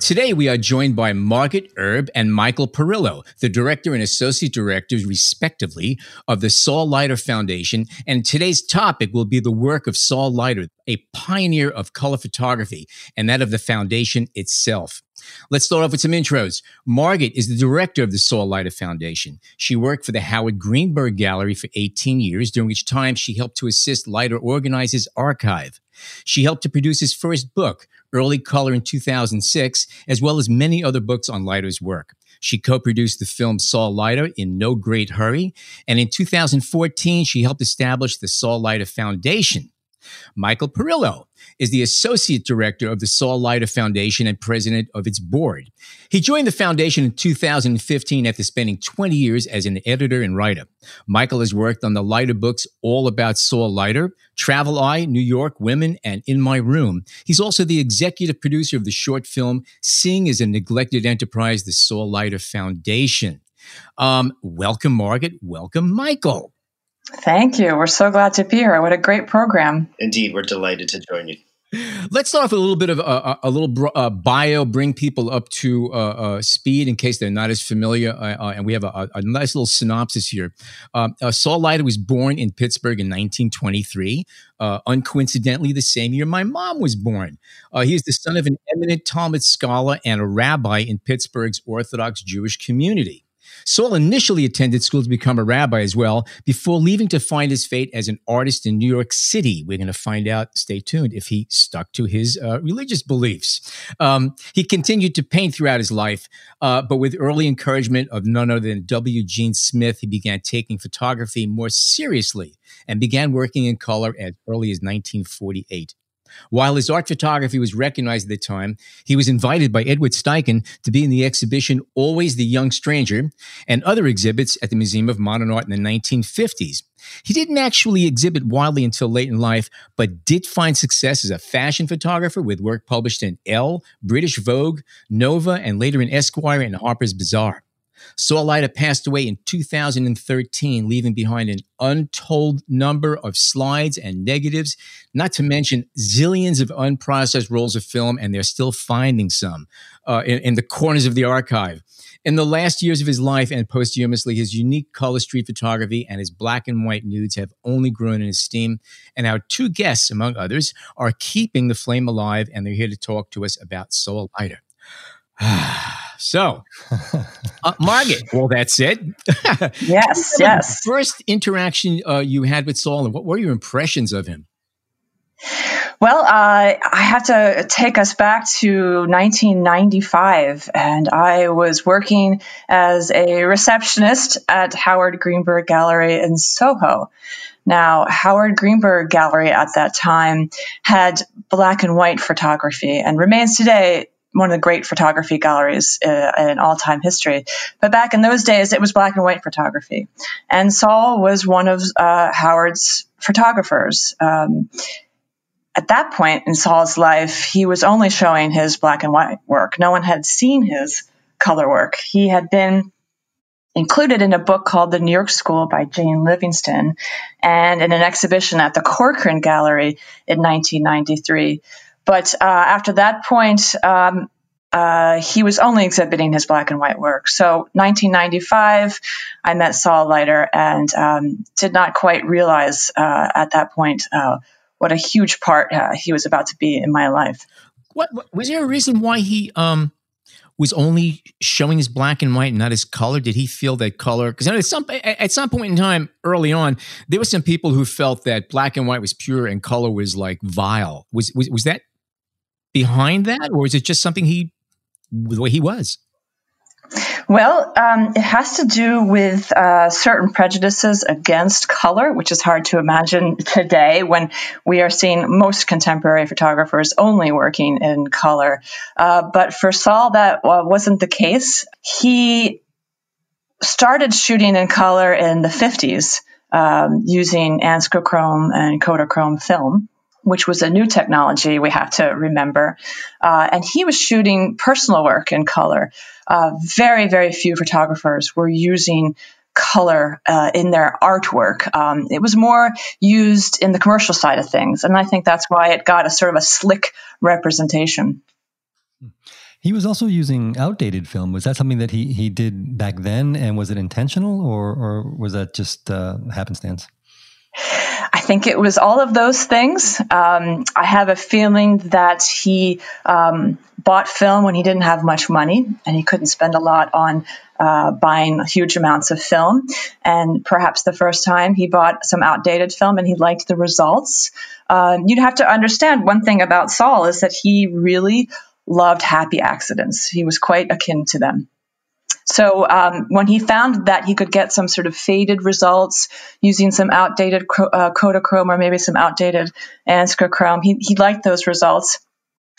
Today, we are joined by Margit Erb and Michael Parillo, the director and associate directors, respectively, of the Saul Leiter Foundation. And today's topic will be the work of Saul Leiter, a pioneer of color photography, and that of the foundation itself. Let's start off with some intros. Margit is the director of the Saul Leiter Foundation. She worked for the Howard Greenberg Gallery for 18 years, during which time she helped to assist Leiter organize his archive. She helped to produce his first book, Early Color in 2006, as well as many other books on Leiter's work. She co produced the film Saul Leiter in No Great Hurry. And in 2014, she helped establish the Saul Leiter Foundation. Michael Parillo is the associate director of the Saul Leiter Foundation and president of its board. He joined the foundation in 2015 after spending 20 years as an editor and writer. Michael has worked on the Leiter books All About Saul Leiter, Travel Eye, New York Women, and In My Room. He's also the executive producer of the short film Seeing is a Neglected Enterprise, the Saul Leiter Foundation. Um, welcome, Margit. Welcome, Michael. Thank you. We're so glad to be here. What a great program. Indeed, we're delighted to join you. Let's start off with a little bit of a, a little uh, bio, bring people up to uh, uh, speed in case they're not as familiar. Uh, uh, and we have a, a, nice little synopsis here. Um, uh, Saul Leiter was born in Pittsburgh in 1923, uncoincidentally, the same year my mom was born. he is the son of an eminent Talmud scholar and a rabbi in Pittsburgh's Orthodox Jewish community. Saul initially attended school to become a rabbi as well before leaving to find his fate as an artist in New York City. We're going to find out, stay tuned, if he stuck to his uh, religious beliefs. Um, he continued to paint throughout his life, uh, but with early encouragement of none other than W. Gene Smith, he began taking photography more seriously and began working in color as early as 1948. While his art photography was recognized at the time, he was invited by Edward Steichen to be in the exhibition Always the Young Stranger and other exhibits at the Museum of Modern Art in the 1950s. He didn't actually exhibit widely until late in life, but did find success as a fashion photographer with work published in Elle, British Vogue, Nova, and later in Esquire and Harper's Bazaar. Saul Leiter passed away in 2013, leaving behind an untold number of slides and negatives, not to mention zillions of unprocessed rolls of film, and they're still finding some uh, in, in the corners of the archive. In the last years of his life and posthumously, his unique color street photography and his black and white nudes have only grown in esteem. And our two guests, among others, are keeping the flame alive, and they're here to talk to us about Saul Leiter. so, uh, Margit, well, that's it. yes, yes. First interaction uh, you had with Saul, and what were your impressions of him? Well, uh, I have to take us back to 1995, and I was working as a receptionist at Howard Greenberg Gallery in Soho. Now, Howard Greenberg Gallery at that time had black and white photography and remains today one of the great photography galleries uh, in all time history. But back in those days, it was black and white photography. And Saul was one of uh, Howard's photographers. Um, at that point in Saul's life, he was only showing his black and white work. No one had seen his color work. He had been included in a book called The New York School by Jane Livingston and in an exhibition at the Corcoran Gallery in 1993. But uh, after that point, um, uh, he was only exhibiting his black and white work. So, 1995, I met Saul Leiter and um, did not quite realize uh, at that point uh, what a huge part uh, he was about to be in my life. What was there a reason why he um, was only showing his black and white, and not his color? Did he feel that color? Because at some at some point in time, early on, there were some people who felt that black and white was pure and color was like vile. Was was, was that behind that, or is it just something he the way he was? Well, um, it has to do with uh, certain prejudices against color, which is hard to imagine today when we are seeing most contemporary photographers only working in color. Uh, but for Saul, that uh, wasn't the case. He started shooting in color in the 50s um, using anscochrome and Kodachrome film which was a new technology we have to remember. Uh, and he was shooting personal work in color. Uh, very, very few photographers were using color uh, in their artwork. Um, it was more used in the commercial side of things. And I think that's why it got a sort of a slick representation. He was also using outdated film. Was that something that he, he did back then? And was it intentional or, or was that just uh, happenstance? I think it was all of those things. Um, I have a feeling that he um, bought film when he didn't have much money and he couldn't spend a lot on uh, buying huge amounts of film. And perhaps the first time he bought some outdated film and he liked the results. Uh, you'd have to understand one thing about Saul is that he really loved happy accidents, he was quite akin to them. So um, when he found that he could get some sort of faded results using some outdated uh, Kodachrome or maybe some outdated Anscochrome, he, he liked those results.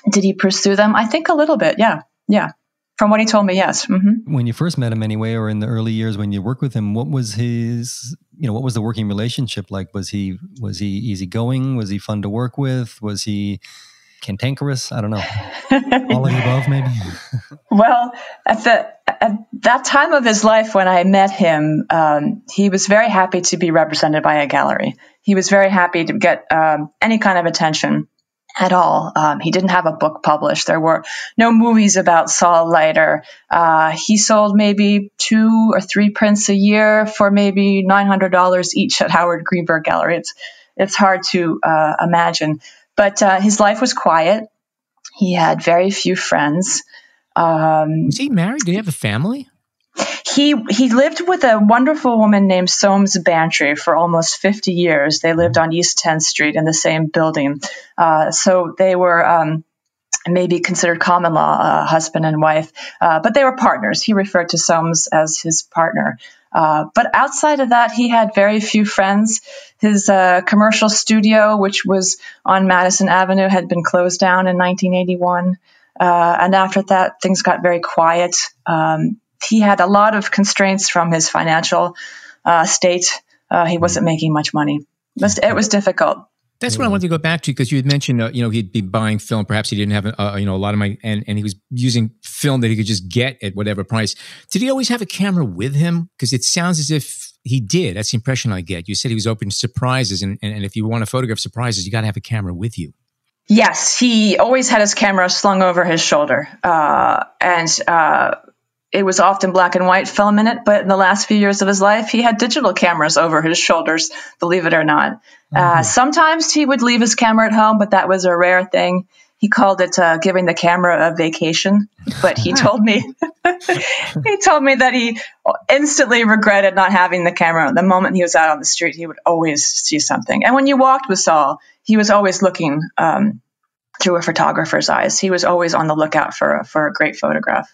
Did he pursue them? I think a little bit. Yeah, yeah. From what he told me, yes. Mm-hmm. When you first met him, anyway, or in the early years when you worked with him, what was his, you know, what was the working relationship like? Was he was he easygoing? Was he fun to work with? Was he cantankerous? I don't know. All of the above, maybe. well, at the at that time of his life when I met him, um, he was very happy to be represented by a gallery. He was very happy to get um, any kind of attention at all. Um, he didn't have a book published. There were no movies about Saul Leiter. Uh, he sold maybe two or three prints a year for maybe nine hundred dollars each at Howard Greenberg Gallery. It's it's hard to uh, imagine, but uh, his life was quiet. He had very few friends. Um, was he married? Did he have a family? He he lived with a wonderful woman named Soames Bantry for almost 50 years. They lived on East 10th Street in the same building. Uh, so they were um, maybe considered common law uh, husband and wife, uh, but they were partners. He referred to Soames as his partner. Uh, but outside of that, he had very few friends. His uh, commercial studio, which was on Madison Avenue, had been closed down in 1981. Uh, and after that, things got very quiet. Um, he had a lot of constraints from his financial uh, state. Uh, he wasn't making much money. It was, it was difficult. That's what I wanted to go back to because you had mentioned, uh, you know, he'd be buying film. Perhaps he didn't have, uh, you know, a lot of money, and and he was using film that he could just get at whatever price. Did he always have a camera with him? Because it sounds as if he did. That's the impression I get. You said he was open to surprises, and and, and if you want to photograph surprises, you got to have a camera with you. Yes, he always had his camera slung over his shoulder, uh, and uh, it was often black and white film in it. But in the last few years of his life, he had digital cameras over his shoulders. Believe it or not. Uh, mm-hmm. Uh, sometimes he would leave his camera at home, but that was a rare thing. He called it uh, giving the camera a vacation. But he told me he told me that he instantly regretted not having the camera. The moment he was out on the street, he would always see something. And when you walked with Saul, he was always looking um, through a photographer's eyes. He was always on the lookout for a, for a great photograph.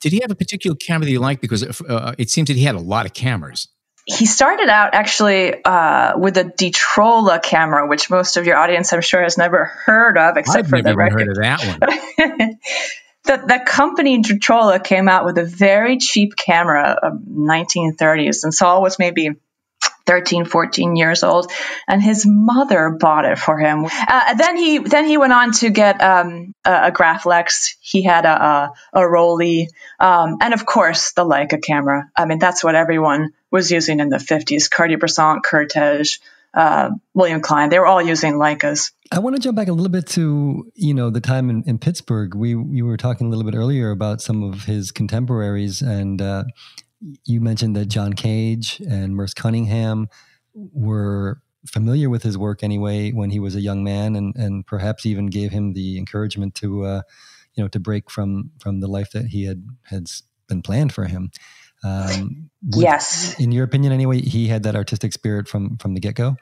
Did he have a particular camera that you liked? Because uh, it seems that he had a lot of cameras. He started out actually uh, with a Detrola camera, which most of your audience, I'm sure, has never heard of, except I've for never the record. heard of that one. the, the company Detrola came out with a very cheap camera of 1930s, and Saul was maybe 13 14 years old and his mother bought it for him. Uh, then he then he went on to get um, a, a Graflex. He had a a, a Rollei um, and of course the Leica camera. I mean that's what everyone was using in the 50s Cartier-Bresson Kertész uh, William Klein they were all using Leicas. I want to jump back a little bit to you know the time in, in Pittsburgh. We you were talking a little bit earlier about some of his contemporaries and uh, you mentioned that John Cage and Merce Cunningham were familiar with his work anyway when he was a young man, and and perhaps even gave him the encouragement to, uh, you know, to break from from the life that he had had been planned for him. Um, yes, in your opinion, anyway, he had that artistic spirit from from the get go.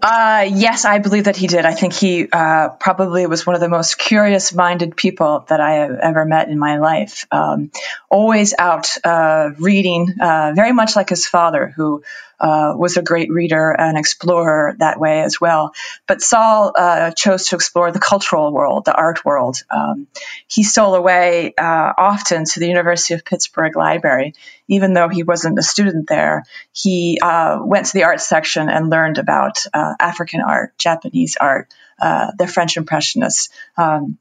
Uh, yes, I believe that he did. I think he uh, probably was one of the most curious minded people that I have ever met in my life. Um, always out uh, reading, uh, very much like his father, who uh, was a great reader and explorer that way as well. But Saul uh, chose to explore the cultural world, the art world. Um, he stole away uh, often to the University of Pittsburgh Library, even though he wasn't a student there. He uh, went to the art section and learned about uh, African art, Japanese art, uh, the French Impressionists. Um,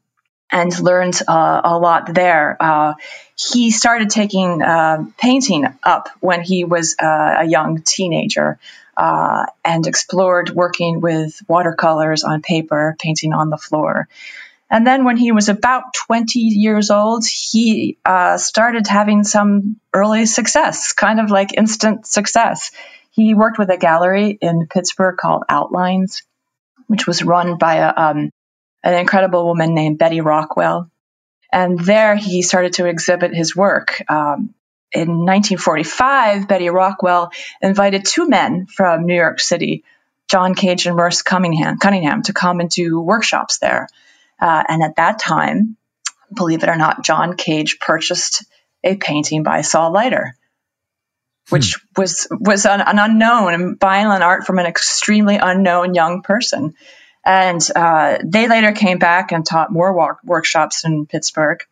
and learned a lot there. He started taking uh, painting up when he was uh, a young teenager uh, and explored working with watercolors on paper, painting on the floor. And then when he was about 20 years old, he uh, started having some early success, kind of like instant success. He worked with a gallery in Pittsburgh called Outlines, which was run by a, um, an incredible woman named Betty Rockwell. And there he started to exhibit his work. Um, in 1945, Betty Rockwell invited two men from New York City, John Cage and Merce Cunningham, Cunningham to come and do workshops there. Uh, and at that time, believe it or not, John Cage purchased a painting by Saul Leiter, which hmm. was was an, an unknown violent art from an extremely unknown young person. And uh, they later came back and taught more walk- workshops in Pittsburgh.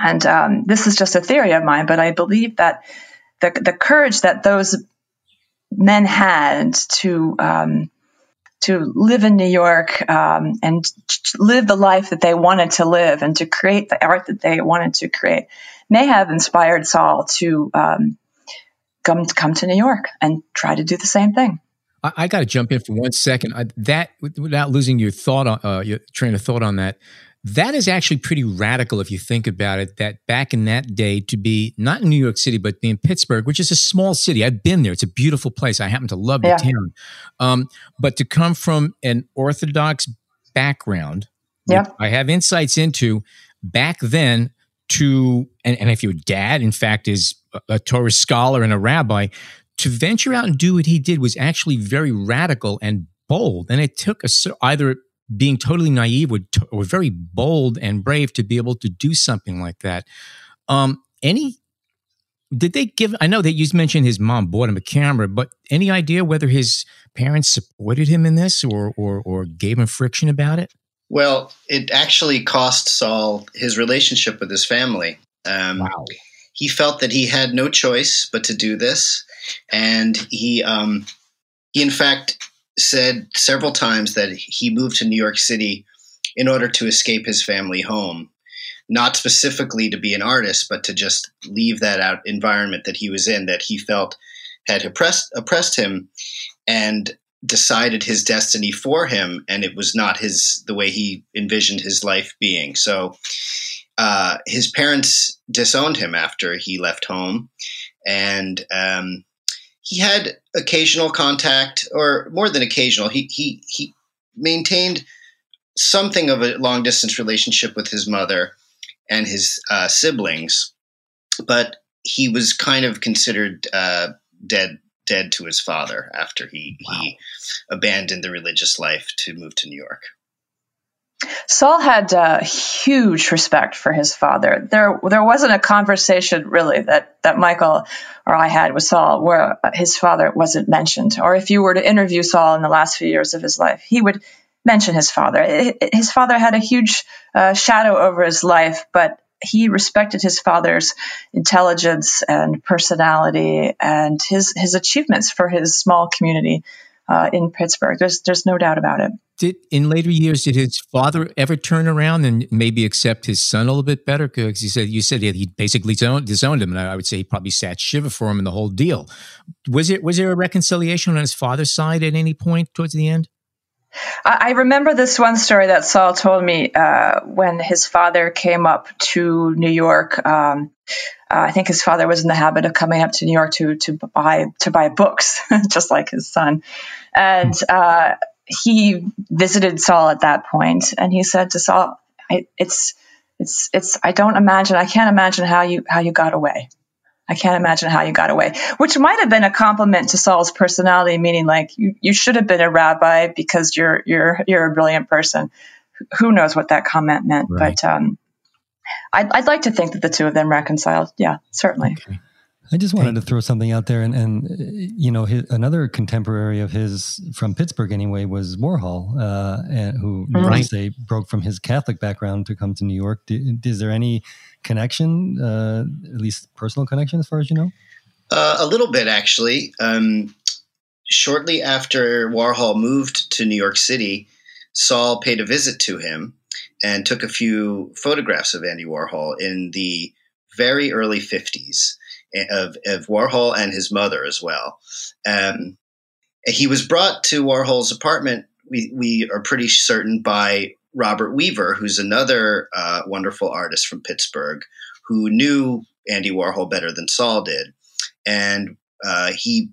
And um, this is just a theory of mine, but I believe that the, the courage that those men had to um, to live in New York um, and live the life that they wanted to live and to create the art that they wanted to create may have inspired Saul to um, come to come to New York and try to do the same thing. I, I got to jump in for one second. I, that without losing your thought on uh, your train of thought on that, that is actually pretty radical if you think about it. That back in that day, to be not in New York City, but be in Pittsburgh, which is a small city. I've been there; it's a beautiful place. I happen to love the town. Um, but to come from an Orthodox background, yeah. I have insights into back then. To and, and if your dad, in fact, is a, a Torah scholar and a rabbi, to venture out and do what he did was actually very radical and bold. And it took a, either being totally naive or, or very bold and brave to be able to do something like that. Um, any did they give i know that you mentioned his mom bought him a camera but any idea whether his parents supported him in this or or, or gave him friction about it well it actually cost saul his relationship with his family um, wow. he felt that he had no choice but to do this and he um, he in fact said several times that he moved to New York City in order to escape his family home, not specifically to be an artist, but to just leave that out environment that he was in that he felt had oppressed oppressed him, and decided his destiny for him, and it was not his the way he envisioned his life being. So. Uh, his parents disowned him after he left home, and um, he had occasional contact, or more than occasional. He he he maintained something of a long distance relationship with his mother and his uh, siblings, but he was kind of considered uh, dead dead to his father after he wow. he abandoned the religious life to move to New York. Saul had uh, huge respect for his father. There, there wasn't a conversation really that that Michael or I had with Saul where his father wasn't mentioned. Or if you were to interview Saul in the last few years of his life, he would mention his father. His father had a huge uh, shadow over his life, but he respected his father's intelligence and personality and his his achievements for his small community uh, in Pittsburgh. There's there's no doubt about it. Did in later years did his father ever turn around and maybe accept his son a little bit better? Because he said you said he basically disowned him, and I would say he probably sat shiva for him in the whole deal. Was it was there a reconciliation on his father's side at any point towards the end? I remember this one story that Saul told me uh, when his father came up to New York. Um, uh, I think his father was in the habit of coming up to New York to to buy to buy books, just like his son. And uh, he visited Saul at that point, and he said to Saul, "It's it's it's. I don't imagine. I can't imagine how you how you got away. I can't imagine how you got away." Which might have been a compliment to Saul's personality, meaning like you you should have been a rabbi because you're you're you're a brilliant person. Who knows what that comment meant? Right. But um, I'd, I'd like to think that the two of them reconciled. Yeah, certainly. Okay. I just wanted to throw something out there, and, and you know, his, another contemporary of his from Pittsburgh anyway was Warhol, uh, and who right. say broke from his Catholic background to come to New York. Is there any connection, uh, at least personal connection, as far as you know? Uh, a little bit, actually. Um, shortly after Warhol moved to New York City, Saul paid a visit to him and took a few photographs of Andy Warhol in the very early 50s of, of Warhol and his mother as well. Um, he was brought to Warhol's apartment, we, we are pretty certain, by Robert Weaver, who's another uh, wonderful artist from Pittsburgh who knew Andy Warhol better than Saul did. And uh, he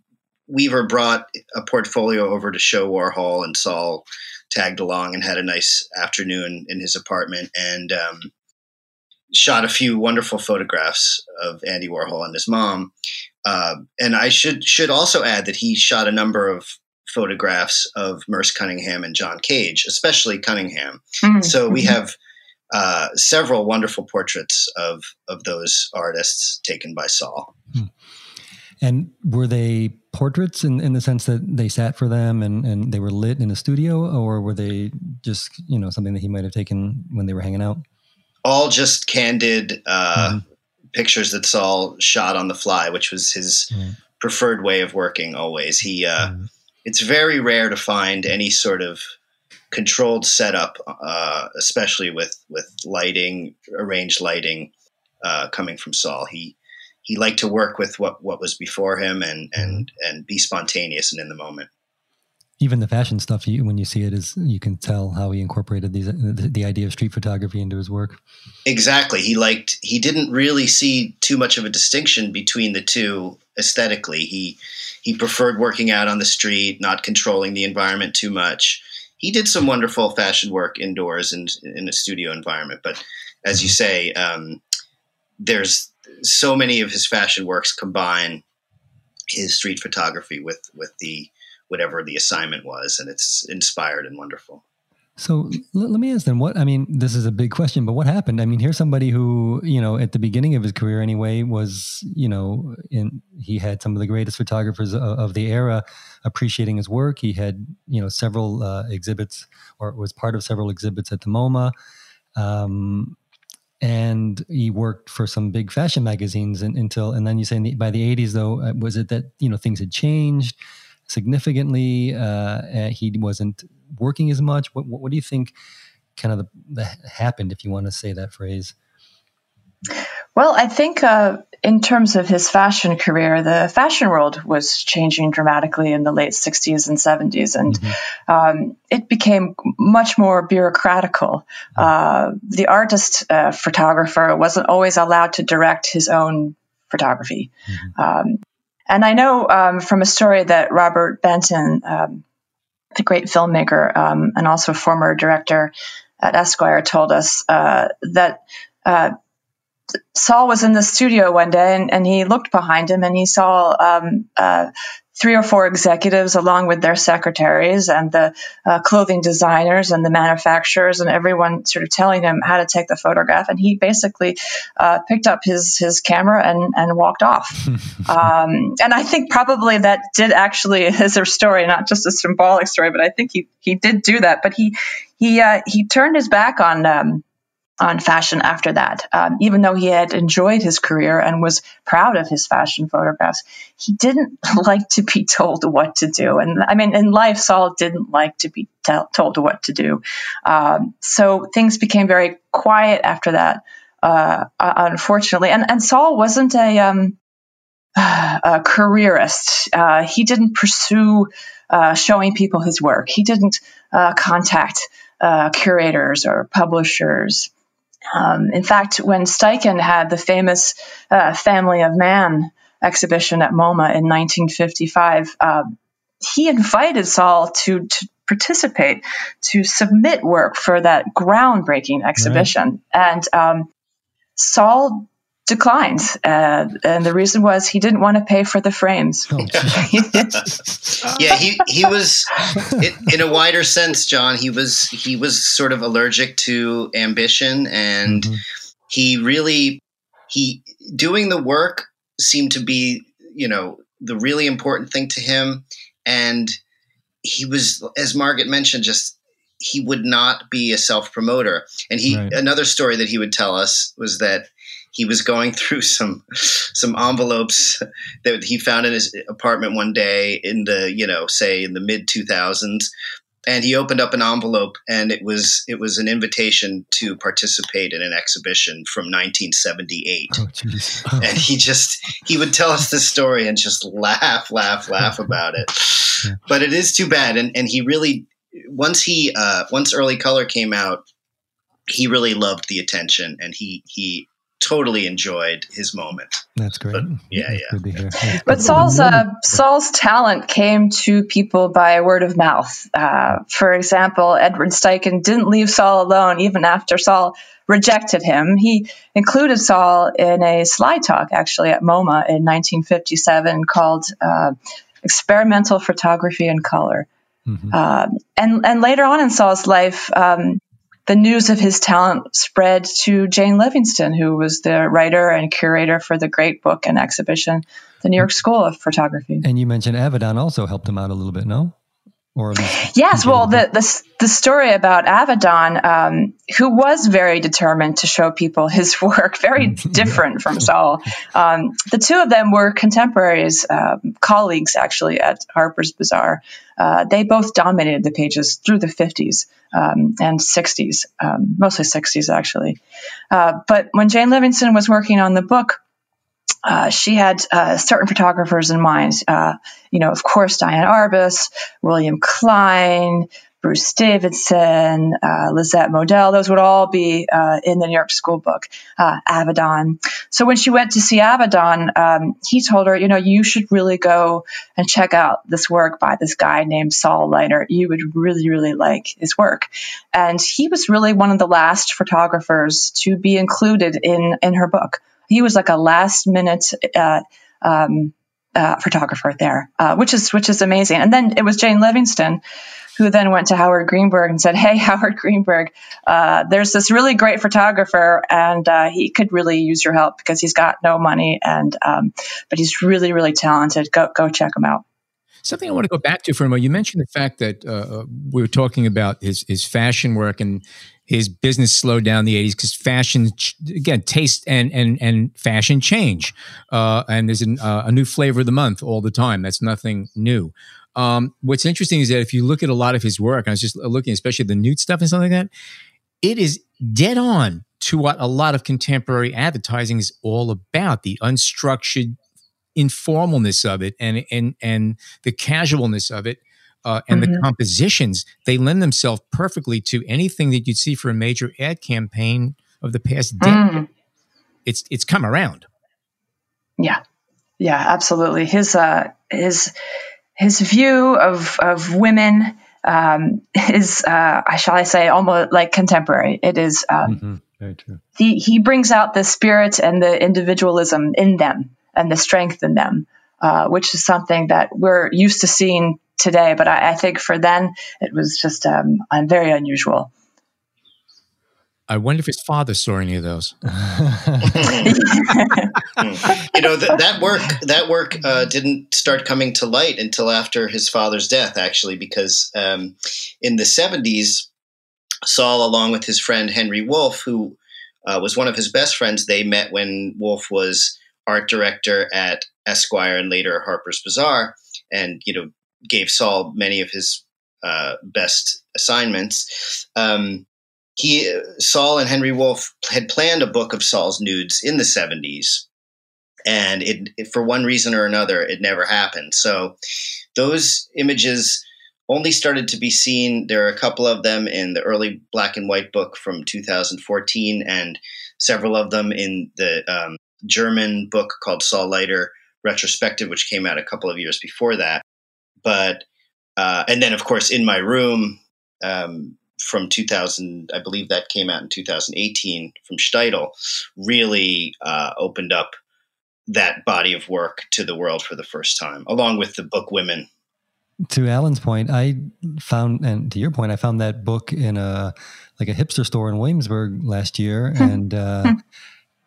Weaver brought a portfolio over to show Warhol, and Saul tagged along and had a nice afternoon in his apartment. And um, shot a few wonderful photographs of Andy Warhol and his mom. Uh, and I should should also add that he shot a number of photographs of Merce Cunningham and John Cage, especially Cunningham. Mm-hmm. So we have uh, several wonderful portraits of of those artists taken by Saul. Hmm. And were they portraits in, in the sense that they sat for them and, and they were lit in a studio, or were they just you know something that he might have taken when they were hanging out? All just candid uh, mm-hmm. pictures that Saul shot on the fly, which was his mm-hmm. preferred way of working. Always, he. Uh, mm-hmm. It's very rare to find any sort of controlled setup, uh, especially with with lighting, arranged lighting, uh, coming from Saul. He he liked to work with what what was before him and and mm-hmm. and be spontaneous and in the moment even the fashion stuff you, when you see it is you can tell how he incorporated these the, the, idea of street photography into his work. Exactly. He liked he didn't really see too much of a distinction between the two aesthetically. He he preferred working out on the street not controlling the environment too much. He did some wonderful fashion work indoors and in a studio environment but as you say um, there's so many of his fashion works combine his street photography with with the whatever the assignment was, and it's inspired and wonderful. So let, me ask then what I mean this is a big question but what happened? I mean here's somebody who you know at the beginning of his career anyway was you know in he had some of the greatest photographers of, of the era appreciating his work. He had you know several uh, exhibits or was part of several exhibits at the MoMA. Um, and he worked for some big fashion magazines and, until and then you say the, by the 80s though uh, was it that you know things had changed significantly. Uh, he wasn't working as much. What, what, what do you think kind of the, the, happened, if you want to say that phrase? Well, I think uh, in terms of his fashion career, the fashion world was changing dramatically in the late 60s and 70s, and mm-hmm. um, it became much more bureaucratical. Mm-hmm. Uh, the artist uh, photographer wasn't always allowed to direct his own photography. Mm-hmm. Um, and I know um, from a story that Robert Benton, um, the great filmmaker um, and also former director at Esquire, told us uh, that uh, Saul was in the studio one day and, and, he looked behind him and he saw um, uh, three or four executives along with their secretaries and the uh, clothing designers and the manufacturers and everyone sort of telling him how to take the photograph. And he basically uh, picked up his his camera and and walked off. Um, and I think probably that did actually is a story not just a symbolic story but I think he he did do that. But he he uh, he turned his back on um, on fashion after that. Um, even though he had enjoyed his career and was proud of his fashion photographs, he didn't like to be told what to do. And I mean, in life, Saul didn't like to be t- told what to do. Um, so things became very quiet after that, uh, unfortunately. And, and Saul wasn't a, um, a careerist. Uh, he didn't pursue uh, showing people his work. He didn't uh, contact uh, curators or publishers. Um, in fact, when Steichen had the famous uh, Family of Man exhibition at MoMA in 1955, uh, um, he invited Saul to, to, participate, to submit work for that groundbreaking exhibition. Right. And um, Saul declined. Uh, and the reason was he didn't want to pay for the frames. Oh, yeah, he, he was, in a wider sense, John, he was, he was sort of allergic to ambition and mm-hmm. he really, he, doing the work seemed to be, you know, the really important thing to him. And he was, as Margit mentioned, just he would not be a self promoter. And he right. another story that he would tell us was that he was going through some some envelopes that he found in his apartment one day in the you know say in the mid 2000s and he opened up an envelope and it was it was an invitation to participate in an exhibition from 1978 oh, oh. and he just he would tell us this story and just laugh laugh laugh about it yeah. but it is too bad and and he really once he uh once early color came out he really loved the attention and he he totally enjoyed his moment. That's great. But, yeah, yeah. yeah. But Saul's uh, Saul's talent came to people by word of mouth. Uh, for example, Edward Steichen didn't leave Saul alone even after Saul rejected him. He included Saul in a slide talk actually at MoMA in 1957 called uh, "Experimental Photography in Color." Mm-hmm. Uh, and and later on in Saul's life, um, the news of his talent spread to Jane Livingston, who was the writer and curator for the great book and exhibition, the New York School of Photography. And you mentioned Avedon also helped him out a little bit, no? Or yes, well, the, the, the story about Avedon, um, who was very determined to show people his work, very different from Saul. Um, the two of them were contemporaries, uh, colleagues actually at Harper's Bazaar. Uh, they both dominated the pages through the 50s um, and 60s, um, mostly 60s actually. Uh, but when Jane Livingston was working on the book, uh, she had uh, certain photographers in mind. Uh, you know, of course, Diane Arbus, William Klein, Bruce Davidson, uh, Lisette Model. Those would all be uh, in the New York School Book. Avedon. So when she went to see Avedon, um, he told her, you know, you should really go and check out this work by this guy named Saul Leiter. You would really, really like his work. And he was really one of the last photographers to be included in in her book he was like a last minute uh, um, uh, photographer there, uh, which is which is amazing. And then it was Jane Livingston who then went to Howard Greenberg and said, "Hey, Howard Greenberg, uh, there's this really great photographer, and uh, he could really use your help because he's got no money, and um, but he's really, really talented. Go go check him out." Something I want to go back to for a moment. You mentioned the fact that uh, uh we were talking about his his fashion work and his business slowed down in the 80s because fashion again taste and and and fashion change uh, and there's an, uh, a new flavor of the month all the time that's nothing new um, what's interesting is that if you look at a lot of his work i was just looking especially the nude stuff and stuff like that it is dead on to what a lot of contemporary advertising is all about the unstructured informalness of it and and and the casualness of it uh, and mm-hmm. the compositions they lend themselves perfectly to anything that you'd see for a major ad campaign of the past decade. Mm. It's it's come around. Yeah, yeah, absolutely. His uh, his his view of of women um, is, uh, shall I say, almost like contemporary. It is. Um, mm-hmm. Very true. He he brings out the spirit and the individualism in them and the strength in them, uh, which is something that we're used to seeing today. But I, I think for then, it was just um, very unusual. I wonder if his father saw any of those. you know th- that work that work uh, didn't start coming to light until after his father's death, actually, because um, in the seventies, Saul, along with his friend Henry Wolf, who uh, was one of his best friends, they met when Wolf was art director at Esquire and later Harper's Bazaar, and you know gave Saul many of his uh, best assignments. Um, he Saul and Henry Wolf had planned a book of Saul's nudes in the 70s, and it, it, for one reason or another it never happened. So those images only started to be seen. There are a couple of them in the early black and white book from 2014, and several of them in the um, German book called Saul Leiter Retrospective, which came out a couple of years before that. But uh, and then of course in my room um, from 2000, I believe that came out in 2018 from Steidl, really uh, opened up that body of work to the world for the first time, along with the book Women. To Allan's point, I found, and to your point, I found that book in a like a hipster store in Williamsburg last year, hmm. and uh,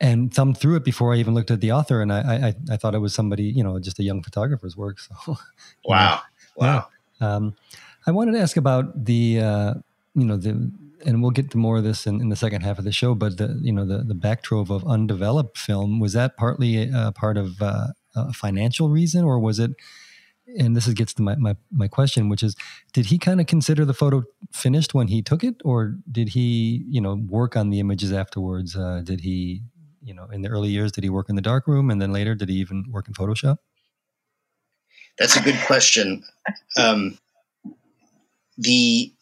and thumbed through it before I even looked at the author, and I I, I thought it was somebody you know just a young photographer's work. So wow, wow. Yeah. Um, I wanted to ask about the uh, you know the and we'll get to more of this in, in the second half of the show. But the you know the the back trove of undeveloped film was that partly a, part of uh, a financial reason, or was it? And this is, gets to my, my my question, which is, did he kind of consider the photo finished when he took it, or did he you know work on the images afterwards? Uh, did he you know in the early years did he work in the darkroom, and then later did he even work in Photoshop? That's a good question. Um, the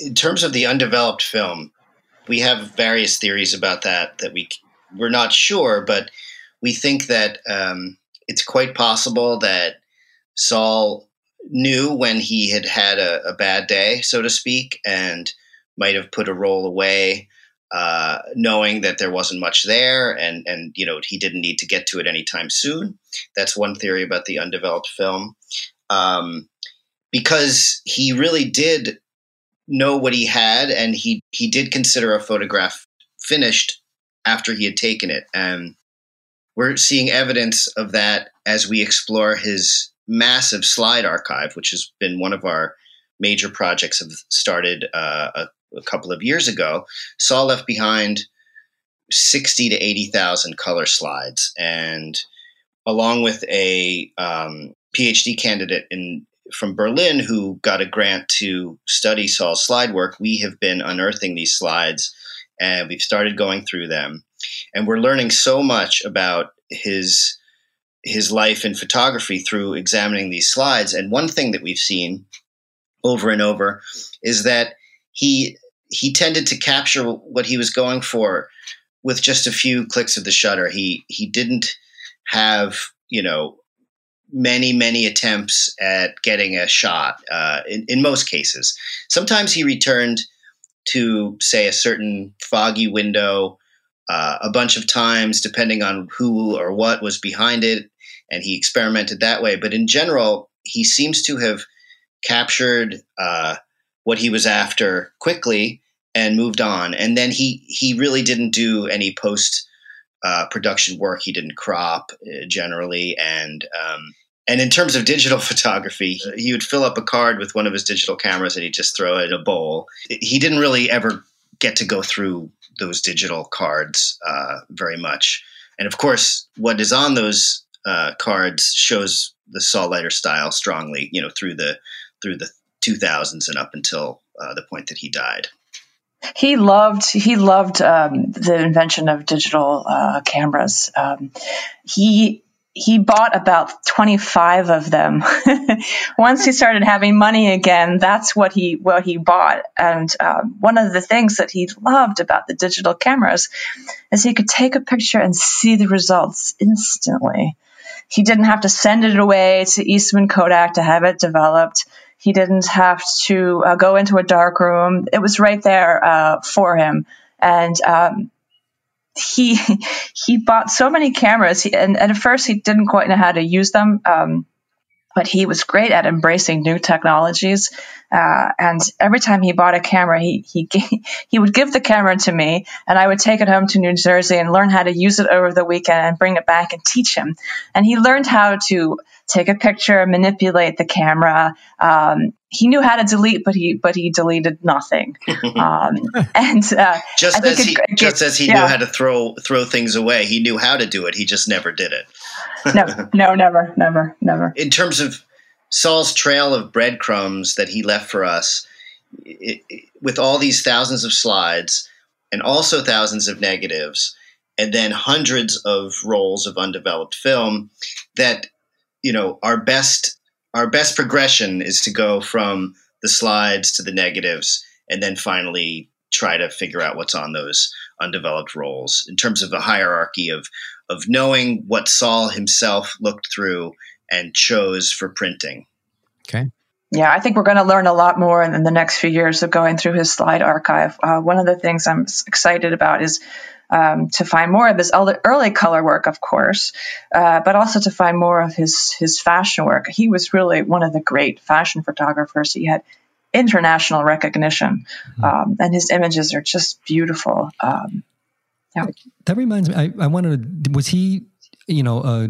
in terms of the undeveloped film, we have various theories about that that we we're not sure, but we think that um, it's quite possible that Saul knew when he had had a, a, bad day, so to speak, and might have put a roll away, uh, knowing that there wasn't much there, and and you know he didn't need to get to it anytime soon. That's one theory about the undeveloped film, um, because he really did know what he had, and he he did consider a photograph finished after he had taken it, and we're seeing evidence of that as we explore his massive slide archive, which has been one of our major projects have started uh, a, a, couple of years ago. Saul left behind sixty to eighty thousand color slides, and along with a um, PhD candidate in from Berlin who got a grant to study Saul's slide work, we have been unearthing these slides and we've started going through them. And we're learning so much about his his life in photography through examining these slides. And one thing that we've seen over and over is that he he tended to capture what he was going for with just a few clicks of the shutter. He he didn't have you know many, many attempts at getting a shot uh, in, in most cases. Sometimes he returned to, say, a certain foggy window uh, a bunch of times, depending on who or what was behind it, and he experimented that way. But in general, he seems to have captured uh, what he was after quickly and moved on. And then he he really didn't do any post uh, production work. He didn't crop uh, generally, and um, and in terms of digital photography, he would fill up a card with one of his digital cameras and he'd just throw it in a bowl. He didn't really ever get to go through those digital cards uh, very much. And of course, what is on those uh, cards shows the Saul Leiter style strongly, you know, through the through the 2000s and up until uh, the point that he died. He loved he loved um, the invention of digital uh, cameras. Um, he he bought about 25 of them. Once he started having money again, that's what he what he bought. And um, one of the things that he loved about the digital cameras is he could take a picture and see the results instantly. He didn't have to send it away to Eastman Kodak to have it developed. He didn't have to uh, go into a dark room. It was right there uh, for him. And um, he he bought so many cameras, and, and, at first he didn't quite know how to use them. Um, but he was great at embracing new technologies. Uh, and every time he bought a camera, he he he would give the camera to me, and I would take it home to New Jersey and learn how to use it over the weekend and bring it back and teach him. And he learned how to take a picture, manipulate the camera. Um, he knew how to delete, but he but he deleted nothing. Um, and uh, just as he it, just as he yeah. knew how to throw throw things away, he knew how to do it. He just never did it. No, no, never, never, never. In terms of Saul's trail of breadcrumbs that he left for us, it, it, with all these thousands of slides and also thousands of negatives, and then hundreds of rolls of undeveloped film, that you know our best our best progression is to go from the slides to the negatives and then finally try to figure out what's on those undeveloped rolls in terms of the hierarchy of of knowing what Saul himself looked through and chose for printing. Okay. Yeah, I think we're going to learn a lot more in, the next few years of going through his slide archive. Uh, one of the things I'm excited about is um, to find more of his early color work, of course, uh, but also to find more of his his fashion work. He was really one of the great fashion photographers. He had international recognition, mm-hmm. um, and his images are just beautiful. Um, Yeah. That reminds me. I, I wanted to. Was he, you know, a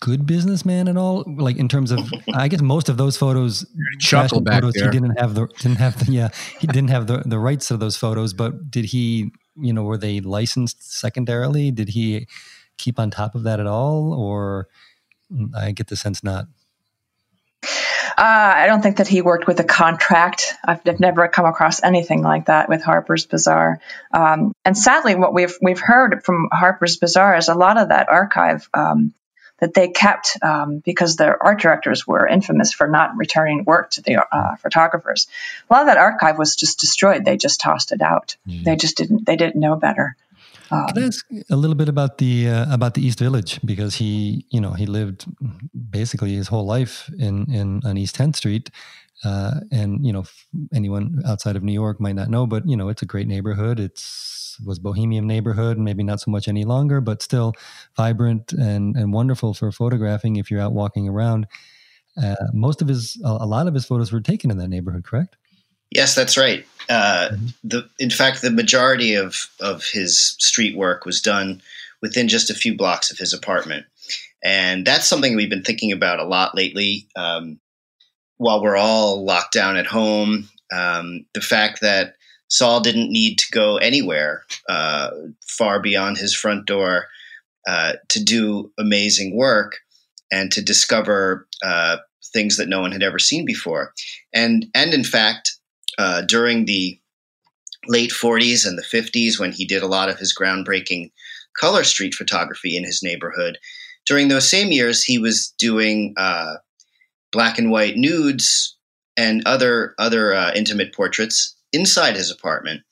good businessman at all? Like in terms of, I guess most of those photos, chuckle back photos, there. he didn't have the didn't have the yeah he didn't have the the rights to those photos. But did he? You know, were they licensed secondarily? Did he keep on top of that at all, or I get the sense not. Uh, I don't think that he worked with a contract. I've, I've, never come across anything like that with Harper's Bazaar. Um, and sadly, what we've we've heard from Harper's Bazaar is a lot of that archive um, that they kept um, because their art directors were infamous for not returning work to the uh, photographers. A lot of that archive was just destroyed. They just tossed it out. Mm. They just didn't. They didn't know better. Um, Can I ask a little bit about the uh, about the East Village because he, you know, he lived basically his whole life in in on East 10th Street, uh, and you know, anyone outside of New York might not know, but you know, it's a great neighborhood. It's was bohemian neighborhood, maybe not so much any longer, but still vibrant and and wonderful for photographing if you're out walking around. Uh, most of his, a lot of his photos were taken in that neighborhood, correct? Yes, that's right. Uh, mm-hmm. the in fact, the majority of of his street work was done within just a few blocks of his apartment, and that's something we've been thinking about a lot lately. Um, while we're all locked down at home, um, the fact that Saul didn't need to go anywhere uh, far beyond his front door uh, to do amazing work and to discover uh, things that no one had ever seen before, and and in fact uh, during the late 40s and the 50s when he did a lot of his groundbreaking color street photography in his neighborhood. During those same years, he was doing uh, black and white nudes and other other uh, intimate portraits inside his apartment.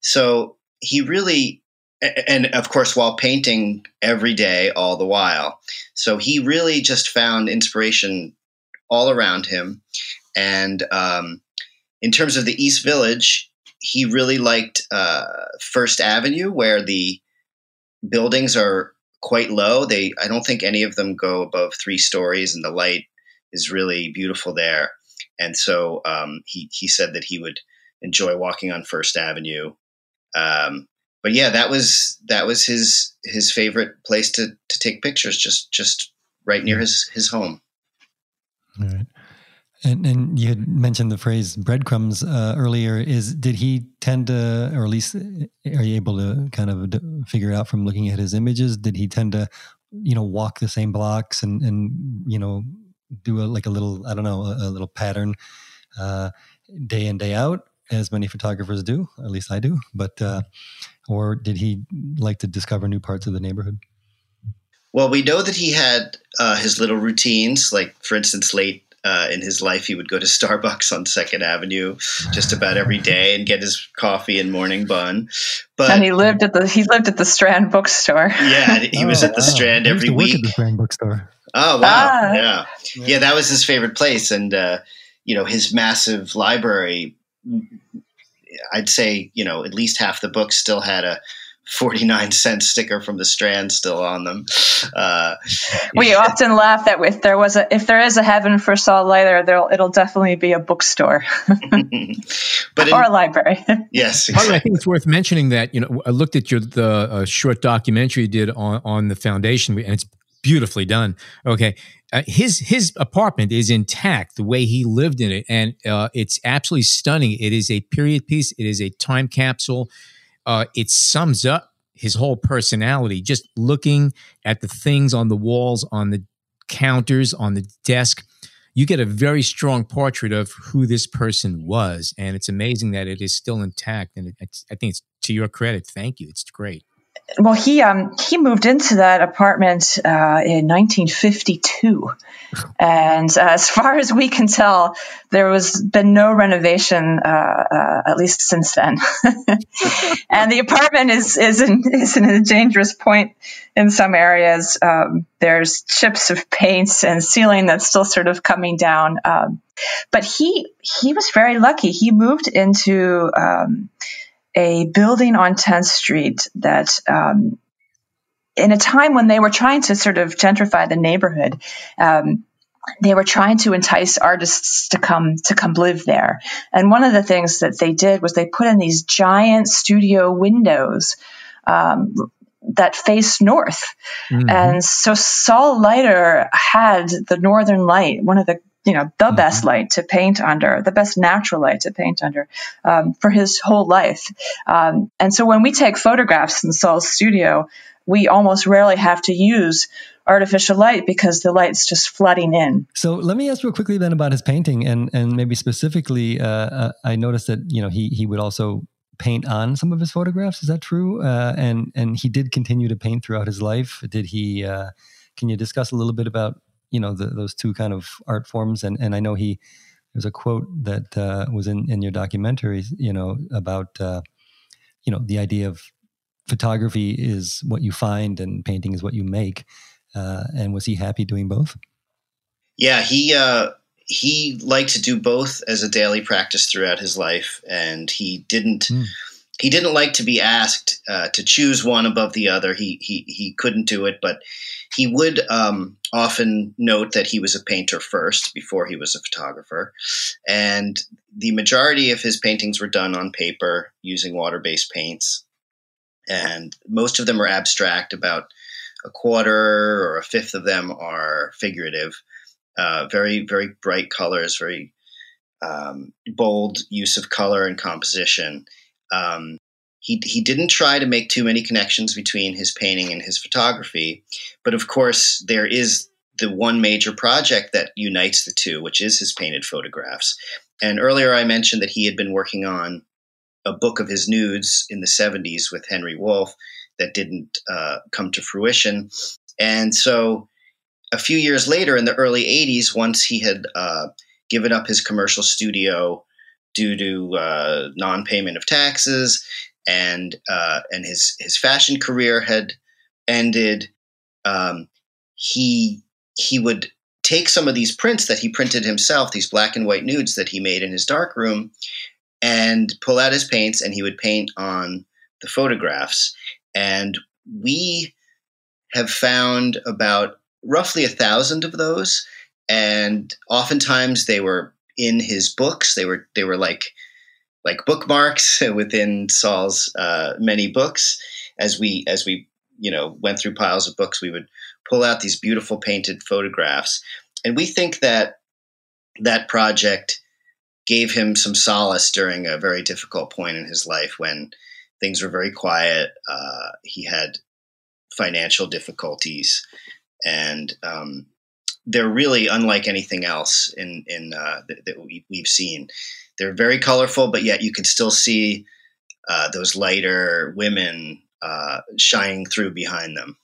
So he really, and of course, while painting every day, all the while. So he really just found inspiration all around him, and um, in terms of the East Village, he really liked uh, First Avenue, where the buildings are quite low. They, I don't think any of them go above three stories, and the light is really beautiful there. And so um, he he said that he would enjoy walking on First Avenue. Um, but yeah, that was that was his his favorite place to to take pictures, just just right near his his home. All right. And, and you had mentioned the phrase breadcrumbs uh, earlier. Is did he tend to, or at least are you able to kind of figure out from looking at his images? Did he tend to, you know, walk the same blocks and and you know do a like a little I don't know a, a little pattern uh, day in day out as many photographers do. At least I do. But uh, or did he like to discover new parts of the neighborhood? Well, we know that he had uh, his little routines, like for instance, late uh, in his life, he would go to Starbucks on Second Avenue just about every day and get his coffee and morning bun. But and he lived at the he lived at the Strand bookstore. Yeah, he oh, was at the wow. Strand every week. at the Strand bookstore. Oh wow! Ah. Yeah. yeah, that was his favorite place, and uh, you know his massive library. I'd say you know at least half the books still had a 49 cent sticker from the strand still on them. Uh, we yeah. often laugh that if there was a if there is a heaven for Saul Leiter, there it'll definitely be a bookstore, but in, or a library. yes, exactly. I think it's worth mentioning that you know I looked at your the uh, short documentary you did on on the foundation, and it's beautifully done. Okay, uh, his his apartment is intact the way he lived in it, and uh, it's absolutely stunning. It is a period piece. It is a time capsule uh, it sums up his whole personality. Just looking at the things on the walls, on the counters, on the desk, you get a very strong portrait of who this person was. And it's amazing that it is still intact. And I think it's to your credit. Thank you. It's great well, he um, he moved into that apartment uh, in 1952, and uh, as far as we can tell, there was been no renovation uh, uh at least since then. and the apartment is is in, is in a dangerous point in some areas. Um, there's chips of paint and ceiling that's still sort of coming down. Um, but he he was very lucky. He moved into um, a building on 10th Street that, um, in a time when they were trying to sort of gentrify the neighborhood, um, they were trying to entice artists to come to come live there. And one of the things that they did was they put in these giant studio windows um, that faced north. Mm-hmm. And so Saul Leiter had the northern light, one of the you know the mm-hmm. best light to paint under, the best natural light to paint under um, for his whole life. Um, and so when we take photographs in Saul's studio, we almost rarely have to use artificial light because the light's just flooding in. So let me ask real quickly then about his painting, and and maybe specifically, uh, uh, I noticed that you know he he would also paint on some of his photographs. Is that true? Uh, and and he did continue to paint throughout his life. Did he? Uh, can you discuss a little bit about you know the, those two kind of art forms? And and I know he there's a quote that uh, was in in your documentary, you know, about uh, you know the idea of photography is what you find and painting is what you make. Uh, and was he happy doing both? Yeah, he uh, he liked to do both as a daily practice throughout his life, and he didn't. Mm. He didn't like to be asked uh, to choose one above the other. He he he couldn't do it, but he would um, often note that he was a painter first before he was a photographer, and the majority of his paintings were done on paper using water-based paints, and most of them are abstract. About a quarter or a fifth of them are figurative. Uh, very very bright colors, very um, bold use of color and composition. Um, he he didn't try to make too many connections between his painting and his photography, but of course there is the one major project that unites the two, which is his painted photographs. And earlier I mentioned that he had been working on a book of his nudes in the 70s with Henry Wolf that didn't uh, come to fruition. And so a few years later, in the early 80s, once he had uh, given up his commercial studio due to uh, non payment of taxes and, uh, and his, his fashion career had ended, um, he, he would take some of these prints that he printed himself, these black and white nudes that he made in his darkroom, and pull out his paints and he would paint on the photographs. And we have found about roughly a thousand of those, and oftentimes they were in his books. They were they were like like bookmarks within Saul's uh, many books. As we as we you know went through piles of books, we would pull out these beautiful painted photographs, and we think that that project gave him some solace during a very difficult point in his life when things were very quiet. Uh, he had financial difficulties, and um, they're really unlike anything else in in uh, that, that we, have seen. They're very colorful, but yet you can still see uh, those Leiter women uh, shining through behind them.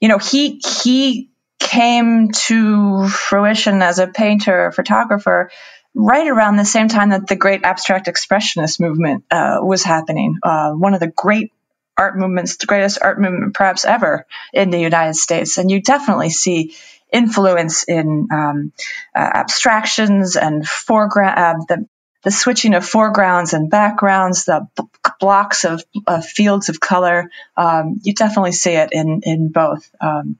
You know, he he came to fruition as a painter, photographer, right around the same time that the great abstract expressionist movement uh, was happening. Uh, one of the great art movements, the greatest art movement perhaps ever in the United States. And you definitely see influence in um, uh, abstractions and foreground, uh, the, the switching of foregrounds and backgrounds, the b- blocks of, of, fields of color. Um, you definitely see it in, in both. Um,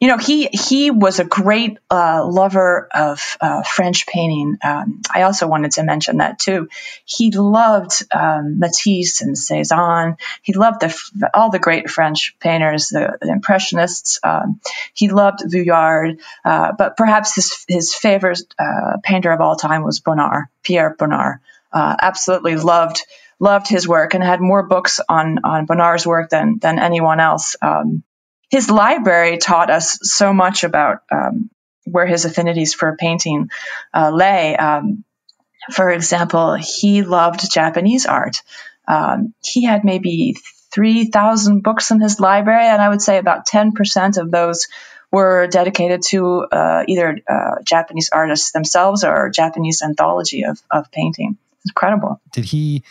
you know, he he was a great uh, lover of uh, French painting. Um, I also wanted to mention that too. He loved um, Matisse and Cezanne. He loved the, all the great French painters, the, the Impressionists. Um, he loved Vuillard, uh, but perhaps his his favorite uh, painter of all time was Bonnard, Pierre Bonnard. Uh, absolutely loved loved his work and had more books on on Bonnard's work than than anyone else. Um, his library taught us so much about um, where his affinities for painting uh, lay. Um, for example, he loved Japanese art. Um, he had maybe 3,000 books in his library, and I would say about 10% of those were dedicated to uh, either uh, Japanese artists themselves or Japanese anthology of, of painting. Incredible. Did he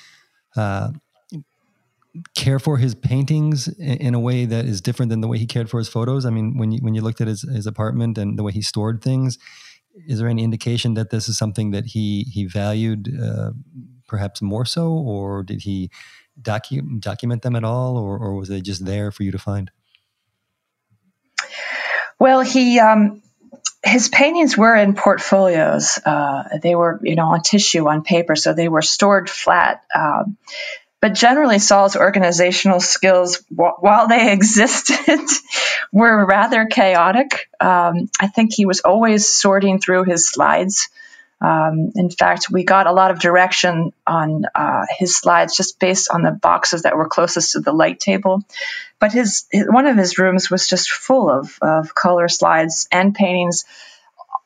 uh, care for his paintings in a way that is different than the way he cared for his photos? I mean, when you when you looked at his, his apartment and the way he stored things, is there any indication that this is something that he he valued uh, perhaps more so, or did he docu- document them at all, or, or was they just there for you to find? Well, he um, his paintings were in portfolios. Uh, they were, you know, on tissue, on paper, so they were stored flat. Um, but generally Saul's organizational skills, while they existed, were rather chaotic. Um, I think he was always sorting through his slides. Um, in fact, we got a lot of direction on uh, his slides just based on the boxes that were closest to the light table. But his, his one of his rooms was just full of, of color slides and paintings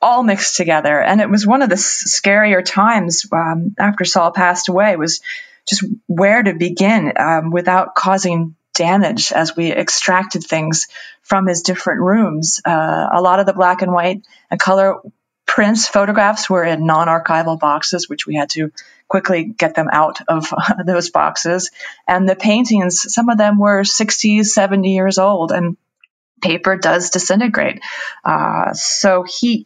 all mixed together. And it was one of the scarier times um, after Saul passed away was just where to begin um, without causing damage as we extracted things from his different rooms. Uh, a lot of the black and white and color prints, photographs were in non archival boxes, which we had to quickly get them out of those boxes. And the paintings, some of them were 60, 70 years old, and paper does disintegrate. Uh, so he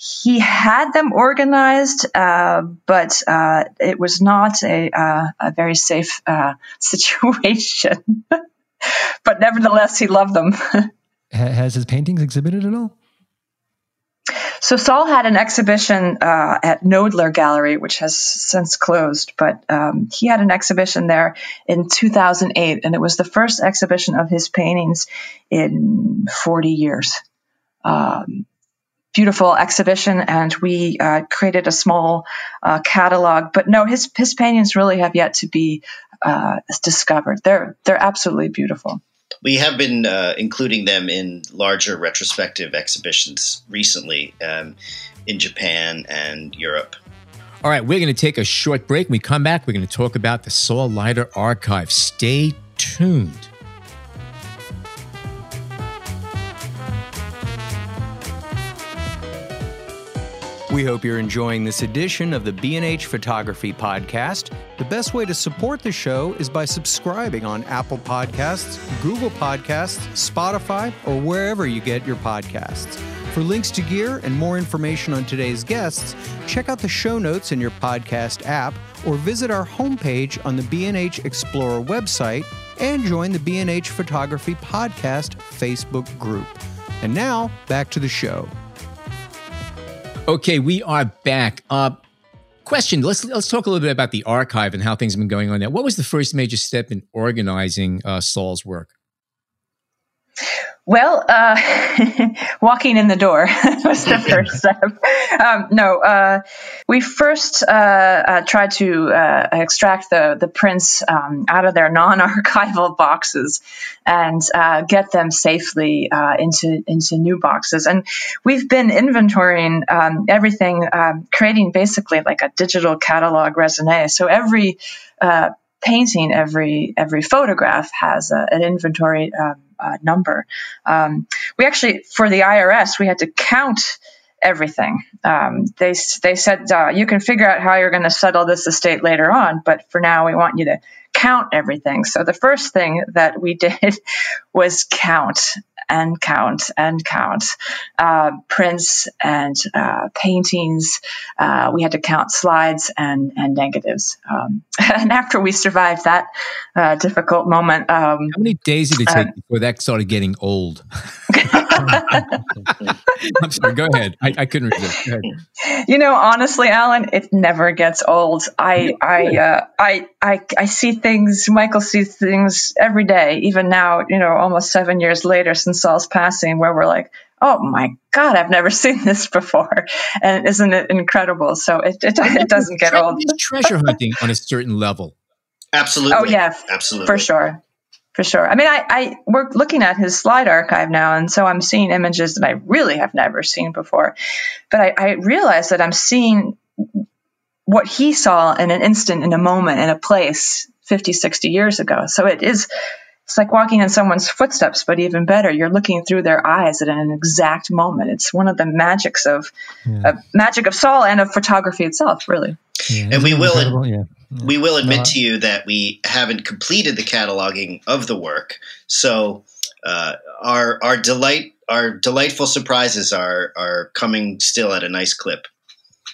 he had them organized, uh, but uh, it was not a, uh, a very safe uh, situation. but nevertheless, he loved them. Has his paintings exhibited at all? So Saul had an exhibition uh, at Knoedler Gallery, which has since closed, but um, he had an exhibition there in 2008, and it was the first exhibition of his paintings in 40 years. Um, beautiful exhibition, and we uh, created a small uh, catalog. But no, his his paintings really have yet to be uh, discovered. They're they're absolutely beautiful. We have been uh, including them in larger retrospective exhibitions recently um, in Japan and Europe. All right, we're going to take a short break. When we come back, we're going to talk about the Saul Leiter Archive. Stay tuned. We hope you're enjoying this edition of the B&H Photography Podcast. The best way to support the show is by subscribing on Apple Podcasts, Google Podcasts, Spotify, or wherever you get your podcasts. For links to gear and more information on today's guests, check out the show notes in your podcast app or visit our homepage on the B&H Explorer website and join the B&H Photography Podcast Facebook group. And now, back to the show. Okay, we are back. Uh, question: Let's let's talk a little bit about the archive and how things have been going on there. What was the first major step in organizing uh, Saul's work? Well, uh, walking in the door was the first step. Um, no, uh, we first uh, uh tried to uh, extract the the prints um, out of their non-archival boxes and uh, get them safely into into new boxes. And we've been inventorying um, everything, um, creating basically like a digital catalog raisonné. So every painting, every every photograph has a, an inventory. Uh, number. Um, we actually, for the IRS, we had to count everything. Um, they they said uh, you can figure out how you're going to settle this estate later on, but for now we want you to count everything. So the first thing that we did was count and count and count uh, prints and uh, paintings. Uh, we had to count slides and, and negatives. Um, and after we survived that uh, difficult moment, um, how many days did it take uh, before that started getting old? I'm sorry. Go ahead. I, I couldn't resist. You know, honestly, Allan, it never gets old. I, I, uh, I, I, I see things. Michael sees things every day, even now. You know, almost seven years later since Saul's passing, where we're like, oh my god i've never seen this before and isn't it incredible so it, it, it doesn't get old treasure hunting on a certain level absolutely oh yeah absolutely for sure for sure. I mean, I, I we're looking at his slide archive now, and so I'm seeing images that I really have never seen before. But I, I realize that I'm seeing what he saw in an instant, in a moment, in a place 50, 60 years ago. So it is it's like walking in someone's footsteps, but even better, you're looking through their eyes at an exact moment. It's one of the magics of yeah. uh, magic of Saul and of photography itself, really. Yeah, and we will, yeah. we will admit no, to you that we haven't completed the cataloging of the work. So uh, our our delight, our delightful surprises are are coming still at a nice clip.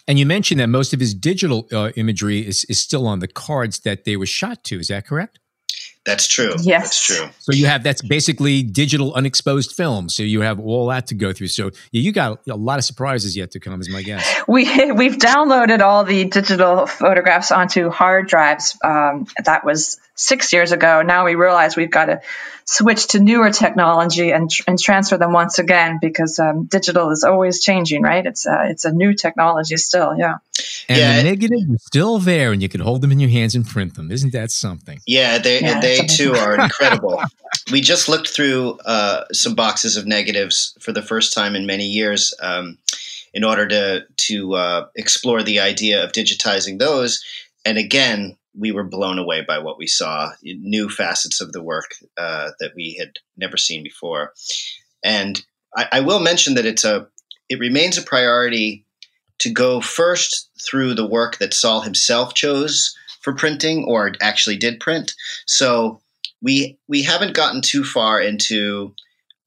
And you mentioned that most of his digital uh, imagery is, is still on the cards that they were shot to. Is that correct? That's true. Yes. That's true. So you have that's basically digital unexposed film. So you have all that to go through. So yeah, you got a lot of surprises yet to come, is my guess. We we've downloaded all the digital photographs onto hard drives. Um, that was six years ago. Now we realize we've got to switch to newer technology and and transfer them once again because um, digital is always changing, right? It's a, it's a new technology still. Yeah. And Yeah. the negatives are still there, and you can hold them in your hands and print them. Isn't that something? Yeah, they Yeah, they too are incredible. we just looked through uh, some boxes of negatives for the first time in many years um, in order to to uh, explore the idea of digitizing those. And again, we were blown away by what we saw, new facets of the work uh, that we had never seen before. And I, I will mention that it's a it remains a priority to go first through the work that Saul himself chose for printing or actually did print. So we we haven't gotten too far into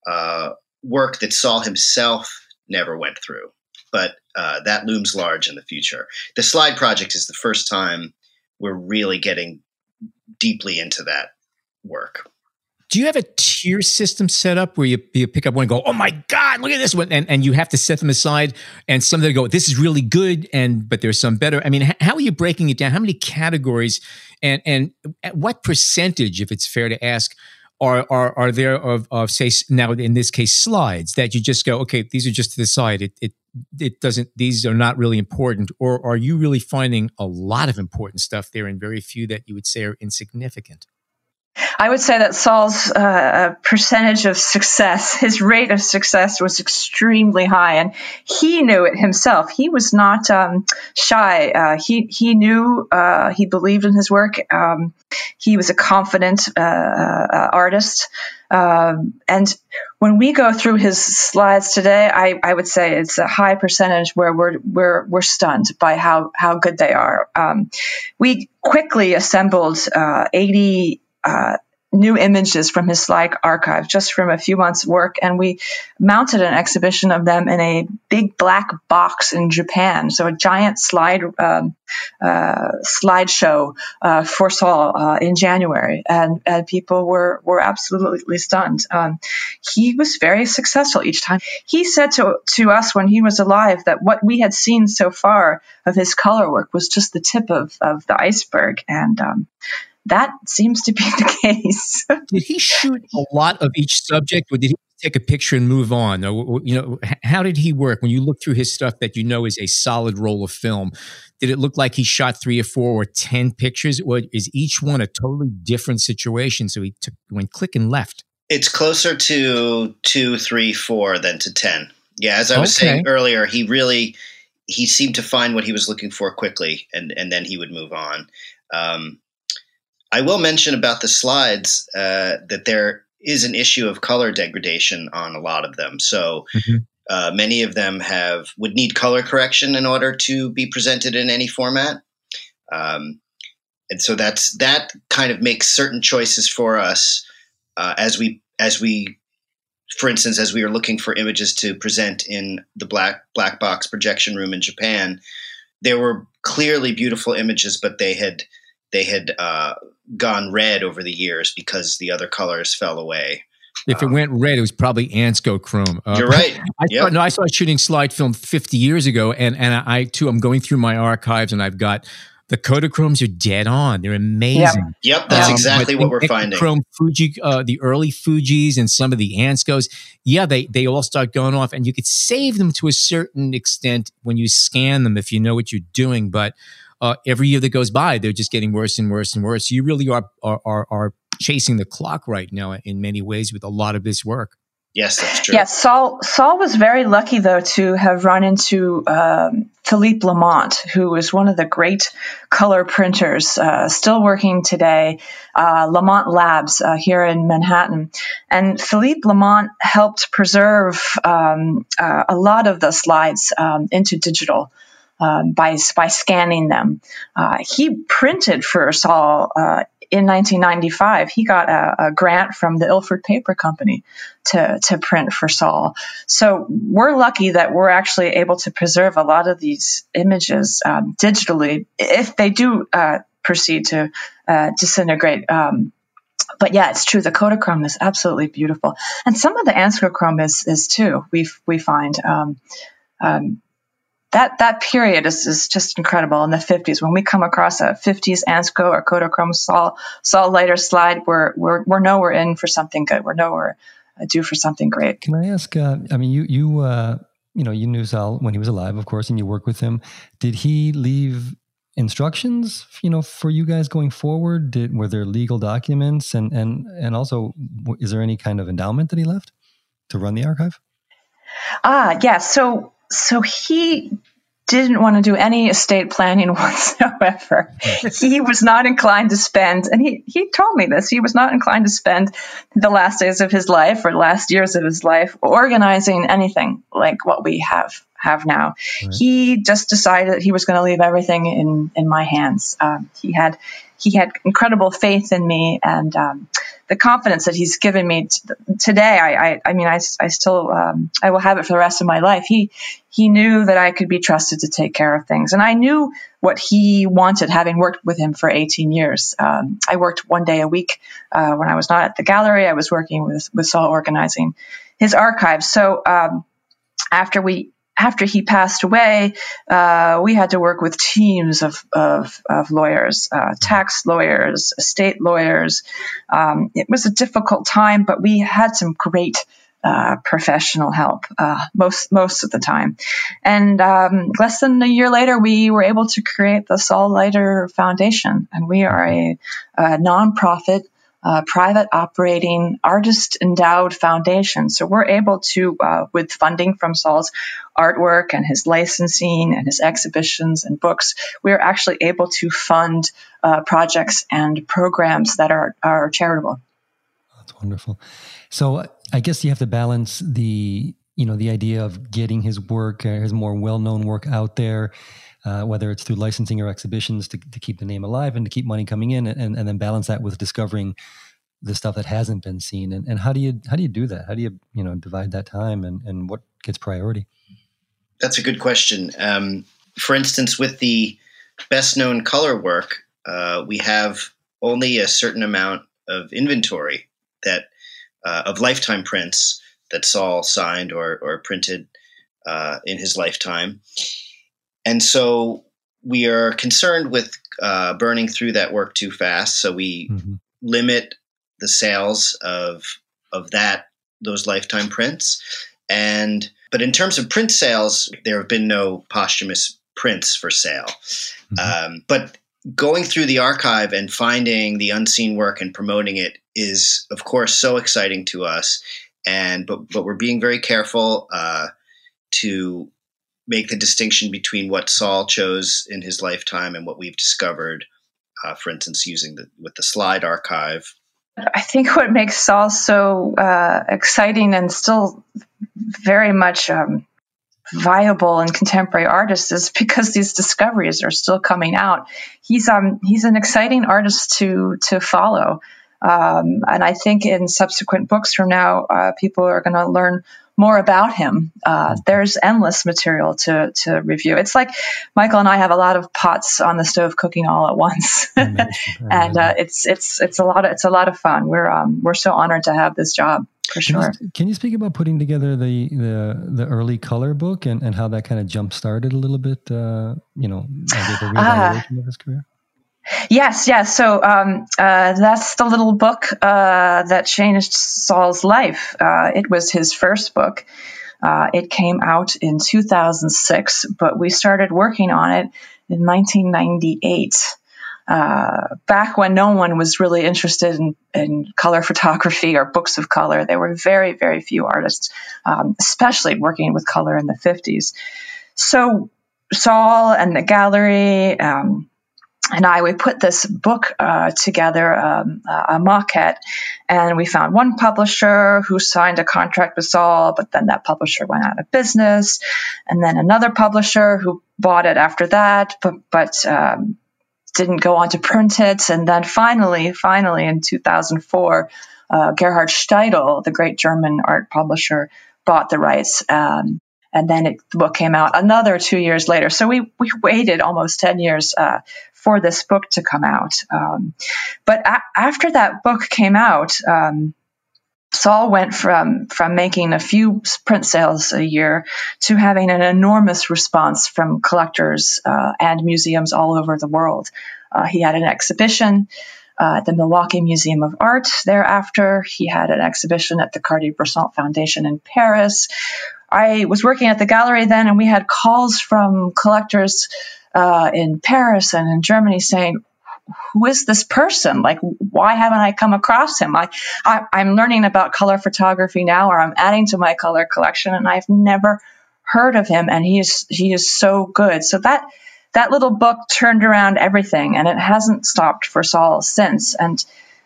uh, work that Saul himself never went through, but uh, that looms large in the future. The slide project is the first time we're really getting deeply into that work. Do you have a tier system set up where you, you pick up one and go, oh my God, look at this one? And, and you have to set them aside and some that go, this is really good, and but there's some better. I mean, h- how are you breaking it down? How many categories and and at what percentage, if it's fair to ask, are are, are there of, of say now in this case slides that you just go, okay, these are just to the side. It it it doesn't these are not really important, or are you really finding a lot of important stuff there and very few that you would say are insignificant? I would say that Saul's uh, percentage of success, his rate of success was extremely high, and he knew it himself. He was not um, shy. Uh, he he knew uh, he believed in his work. Um, he was a confident uh, uh, artist, um, and when we go through his slides today, I, I would say it's a high percentage where we're we're we're stunned by how how good they are. Um, we quickly assembled uh, eighty uh, new images from his slide archive just from a few months' work, and we mounted an exhibition of them in a big black box in Japan. So a giant slide um, uh, slideshow uh, for Saul uh, in January, and, and people were were absolutely stunned. Um, he was very successful each time. He said to to us when he was alive that what we had seen so far of his color work was just the tip of of the iceberg, and um, that seems to be the case. did he shoot a lot of each subject or did he take a picture and move on or you know how did he work when you look through his stuff that you know is a solid roll of film did it look like he shot three or four or ten pictures or is each one a totally different situation so he took went click and left It's closer to two, three, four than to ten. Yeah, as I was Okay. saying earlier, he really he seemed to find what he was looking for quickly, and and then he would move on. Um, I will mention about the slides uh, that there is an issue of color degradation on a lot of them. So Mhm. uh, many of them have would need color correction in order to be presented in any format. Um, and so that's that kind of makes certain choices for us uh, as we as we for instance as we were looking for images to present in the black black box projection room in Japan there were clearly beautiful images but they had they had uh, gone red over the years because the other colors fell away if it Um, went red it was probably Anscochrome Uh, you're right I Yep. saw, no, I started shooting slide film 50 years ago, and and I too I'm going through my archives, and I've got the Kodachromes are dead on. They're amazing. yep that's Um, exactly what we're finding Chrome Fuji, uh, the early Fujis, and some of the Anscos. Yeah, they they all start going off, and you could save them to a certain extent when you scan them if you know what you're doing. But uh, every year that goes by, they're just getting worse and worse and worse. You really are are are, are chasing the clock right now in many ways with a lot of this work. yes that's true Yes, Saul. Saul was very lucky though to have run into um, Philippe Laumont, who was one of the great color printers, uh, still working today, uh, Laumont Labs uh, here in Manhattan. And Philippe Laumont helped preserve um, uh, a lot of the slides um, into digital. Um, by by scanning them, uh, he printed for Saul uh, in 1995. He got a, a grant from the Ilford Paper Company to, to print for Saul. So we're lucky that we're actually able to preserve a lot of these images um, digitally if they do uh, proceed to uh, disintegrate. Um, but yeah, it's true. The Kodachrome is absolutely beautiful, and some of the Anscochrome is is too. We we find um, um, that that period is, is just incredible in the 50s. When we come across a 50s Ansco or Kodachrome Saul Saul Leiter slide, we're we're we're nowhere in for something good. We're nowhere uh, due for something great. Can I ask? Uh, I mean, you you uh, you know you knew Saul when he was alive, of course, and you worked with him. Did he leave instructions you know for you guys going forward did were there legal documents and and and also is there any kind of endowment that he left to run the archive ah yes yeah. so so he didn't want to do any estate planning whatsoever. he was not inclined to spend, and he, he told me this, he was not inclined to spend the last days of his life or last years of his life organizing anything like what we have have now. Right. He just decided he was going to leave everything in in my hands. Um, he had he had incredible faith in me and um, the confidence that he's given me t- today. I, I, I, mean, I, I still um, I will have it for the rest of my life. He he knew that I could be trusted to take care of things, and I knew what he wanted, having worked with him for 18 years. Um, I worked one day a week uh, when I was not at the gallery. I was working with with Saul organizing his archives. So um, after we after he passed away, uh, we had to work with teams of, of, of lawyers, uh, tax lawyers, estate lawyers. Um, it was a difficult time, but we had some great uh, professional help uh, most most of the time. And um, less than a year later, we were able to create the Saul Leiter Foundation, and we are a, a nonprofit uh, private operating artist endowed foundation. So we're able to, uh, with funding from Saul's artwork and his licensing and his exhibitions and books, we're actually able to fund uh, projects and programs that are, are charitable. That's wonderful. So I guess you have to balance the, you know, the idea of getting his work, uh, his more well known work out there uh, whether it's through licensing or exhibitions to, to keep the name alive and to keep money coming in and, and then balance that with discovering the stuff that hasn't been seen. And, and how do you how do you do that? How do you you know divide that time and, and what gets priority? That's a good question. Um, for instance with the best known color work uh, we have only a certain amount of inventory that uh, of lifetime prints that Saul signed or, or printed uh, in his lifetime and so we are concerned with uh, burning through that work too fast. So we mm-hmm. limit the sales of of that those lifetime prints. And but in terms of print sales, there have been no posthumous prints for sale. Mm-hmm. Um, but going through the archive and finding the unseen work and promoting it is, of course, so exciting to us. And but but we're being very careful uh, to make the distinction between what Saul chose in his lifetime and what we've discovered, uh, for instance, using the with the slide archive. I think what makes Saul so uh, exciting and still very much um, viable and contemporary artist is because these discoveries are still coming out. He's um he's an exciting artist to to follow, um, and I think in subsequent books from now, uh, people are going to learn more about him. Uh, there's endless material to to review. It's like Michael and I have a lot of pots on the stove cooking all at once, and uh, it's it's it's a lot of it's a lot of fun. We're um, we're so honored to have this job for sure. Can you, can you speak about putting together the the the early color book and, and how that kind of jump started a little bit? Uh, you know, the reevaluation uh, of his career. Yes, yes. So um, uh, that's the little book uh, that changed Saul's life. Uh, it was his first book. Uh, it came out in 2006, but we started working on it in 1998. Uh, back when no one was really interested in, in, color photography or books of color, there were very, very few artists, um, especially working with color in the 50s. So Saul and the gallery, um, and I, we put this book uh, together, um, a maquette, and we found one publisher who signed a contract with Saul, but then that publisher went out of business, and then another publisher who bought it after that, but but um, didn't go on to print it, and then finally, finally in 2004, uh, Gerhard Steidl, the great German art publisher, bought the rights. Um, and then it, the book came out another two years later. So we we waited almost ten years uh, for this book to come out. Um, but a- after that book came out, um, Saul went from from making a few print sales a year to having an enormous response from collectors uh, and museums all over the world. Uh, he had an exhibition uh, at the Milwaukee Museum of Art. Thereafter, he had an exhibition at the Cartier-Bresson Foundation in Paris. I was working at the gallery then, and we had calls from collectors uh, in Paris and in Germany saying, who is this person? Like, why haven't I come across him? I, I, am learning about color photography now, or I'm adding to my color collection, and I've never heard of him, and he is he is so good. So that that little book turned around everything, and it hasn't stopped for Saul since. And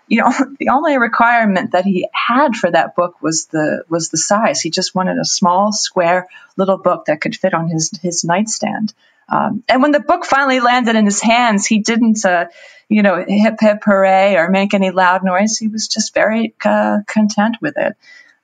you know, the only requirement that he had for that book was the was the size. He just wanted a small, square little book that could fit on his his nightstand. Um, and when the book finally landed in his hands, he didn't, uh, you know, hip hip hooray or make any loud noise. He was just very uh, content with it.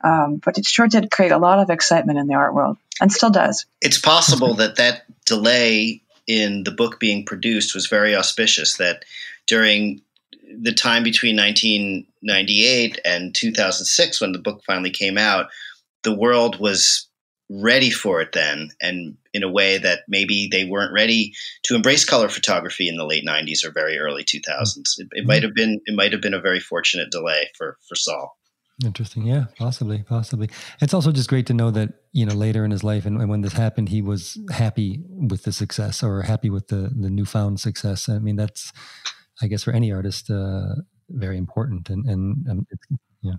Um, but it sure did create a lot of excitement in the art world, and still does. It's possible that that delay in the book being produced was very auspicious. That during the time between 1998 and 2006, when the book finally came out, the world was ready for it then, and in a way that maybe they weren't ready to embrace color photography in the late 90s or very early 2000s. It, it might have been it might have been a very fortunate delay for for Saul. Interesting. Yeah, possibly, possibly. It's also just great to know that, you know, later in his life and, and, when this happened, he was happy with the success or happy with the, the newfound success. I mean, that's, I guess, for any artist, uh, very important. And, and, and yeah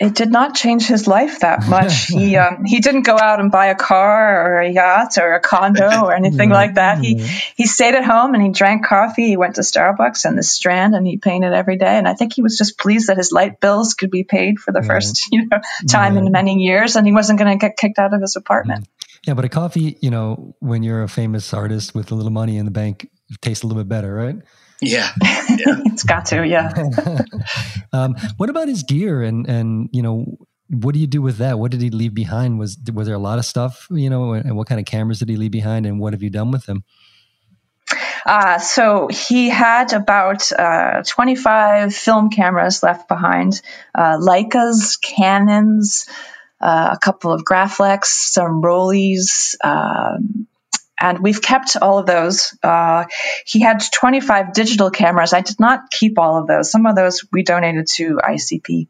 it did not change his life that much. he um, he didn't go out and buy a car or a yacht or a condo or anything like that. He he stayed at home and he drank coffee. He went to Starbucks and the Strand and he painted every day. And I think he was just pleased that his light bills could be paid for the right. first you know time in many years, and he wasn't going to get kicked out of his apartment. Yeah, but a coffee, you know, when you're a famous artist with a little money in the bank, tastes a little bit better, right? Yeah, yeah. it's got to. Yeah. um, what about his gear and and you know what do you do with that? What did he leave behind? Was was there a lot of stuff? You know, and what kind of cameras did he leave behind, and what have you done with them? Uh, so he had about uh, 25 film cameras left behind, uh, Leicas, Canons, uh, a couple of Graflex, some Rolleis, um, and we've kept all of those. Uh, he had 25 digital cameras. I did not keep all of those. Some of those we donated to ICP.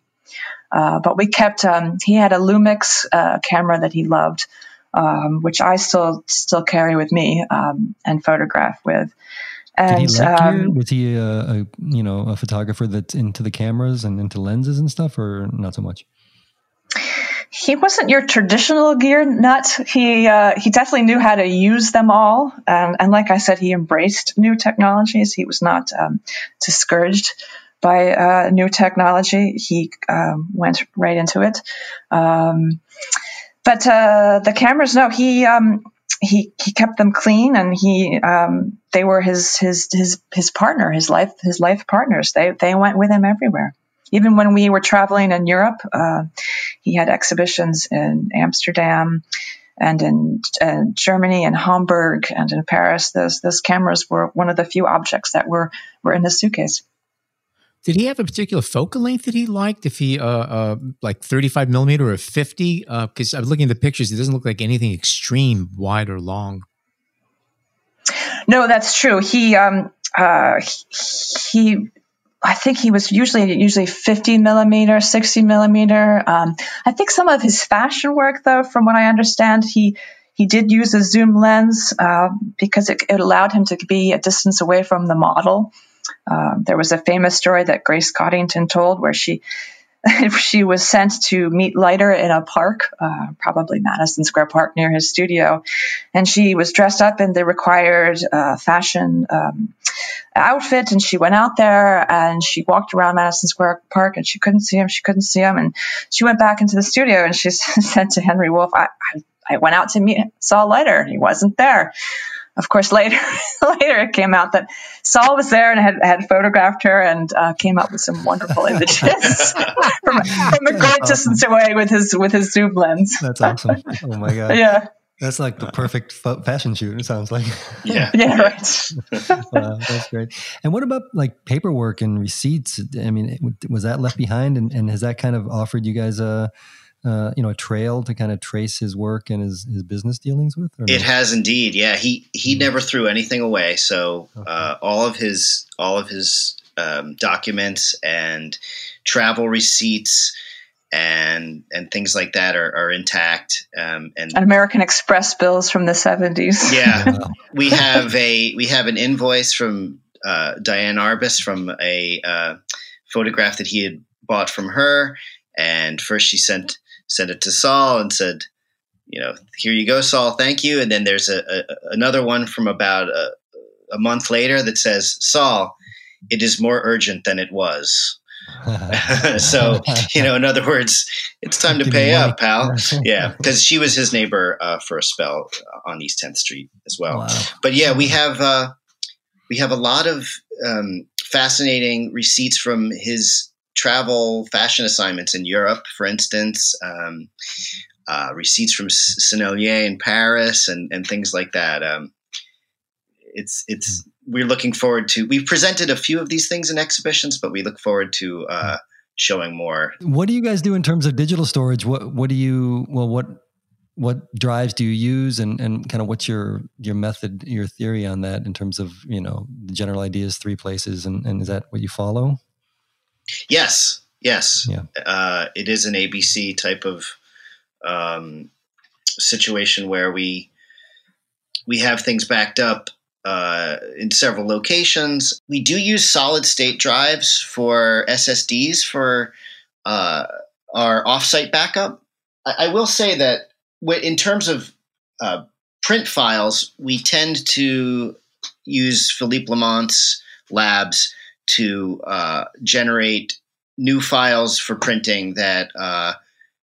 Uh, but we kept. Um, he had a Lumix uh, camera that he loved, um, which I still still carry with me um, and photograph with. And Did he like um, was he a, a, you know a photographer that's into the cameras and into lenses and stuff, or not so much? He wasn't your traditional gear nut. He uh, he definitely knew how to use them all, um, and like I said, he embraced new technologies. He was not um, discouraged by uh, new technology. He um, went right into it. Um, but uh, the cameras, no, he um, he he kept them clean, and he um, they were his his his his partner, his life his life partners. They they went with him everywhere even when we were traveling in Europe, uh, he had exhibitions in Amsterdam and in uh, Germany and Hamburg and in Paris. Those those cameras were one of the few objects that were were in his suitcase. Did he have a particular focal length that he liked? If he uh, uh like thirty five millimeter or fifty? Because uh, I was looking at the pictures, it doesn't look like anything extreme, wide or long. No, that's true. He um, uh, he I think he was usually usually 50 millimeter, 60 millimeter. Um, I think some of his fashion work, though, from what I understand, he he did use a zoom lens uh, because it, it, allowed him to be a distance away from the model. Uh, there was a famous story that Grace Coddington told where she she was sent to meet Leiter in a park, uh, probably Madison Square Park near his studio, and she was dressed up in the required uh, fashion um, outfit, and she went out there and she walked around Madison Square Park, and she couldn't see him. She couldn't see him, and she went back into the studio and she said to Henry Wolf, I, I, I went out to meet Saul Leiter, he wasn't there." Of course, later later it came out that Saul was there and had, had photographed her and uh, came up with some wonderful images from, from a great distance away with his with his zoom lens. That's awesome! Oh my god! Yeah. That's like the perfect fashion shoot. It sounds like. Yeah. yeah. Right. wow, that's great. And what about like paperwork and receipts? I mean, was that left behind, and, and has that kind of offered you guys a, uh, you know, a trail to kind of trace his work and his, his business dealings with? It no? has indeed. Yeah, he he mm-hmm. never threw anything away. So okay. uh, all of his all of his um, documents and travel receipts and and things like that are, are intact. Um, and, and, American Express bills from the seventies. Yeah, we have a we have an invoice from uh, Diane Arbus from a uh, photograph that he had bought from her, and first she sent sent it to Saul and said, you know, here you go, Saul, thank you. And then there's a, a another one from about a, a month later that says, Saul, it is more urgent than it was. so you know in other words it's time to pay up pal yeah because she was his neighbor uh, for a spell on east 10th street as well wow. but yeah we have uh, we have a lot of um, fascinating receipts from his travel fashion assignments in europe for instance um, uh, receipts from Sennelier in paris and, and things like that um, it's it's we're looking forward to. We've presented a few of these things in exhibitions, but we look forward to uh, showing more. What do you guys do in terms of digital storage? What what do you well what what drives do you use and, and kind of what's your your method your theory on that in terms of you know the general ideas three places and, and is that what you follow yes yes yeah. Uh, it is an abc type of um, situation where we we have things backed up uh, in several locations. We do use solid state drives for SSDs for uh, our offsite backup. I, I, will say that in terms of uh, print files, we tend to use Philippe Laumont's labs to uh, generate new files for printing that uh,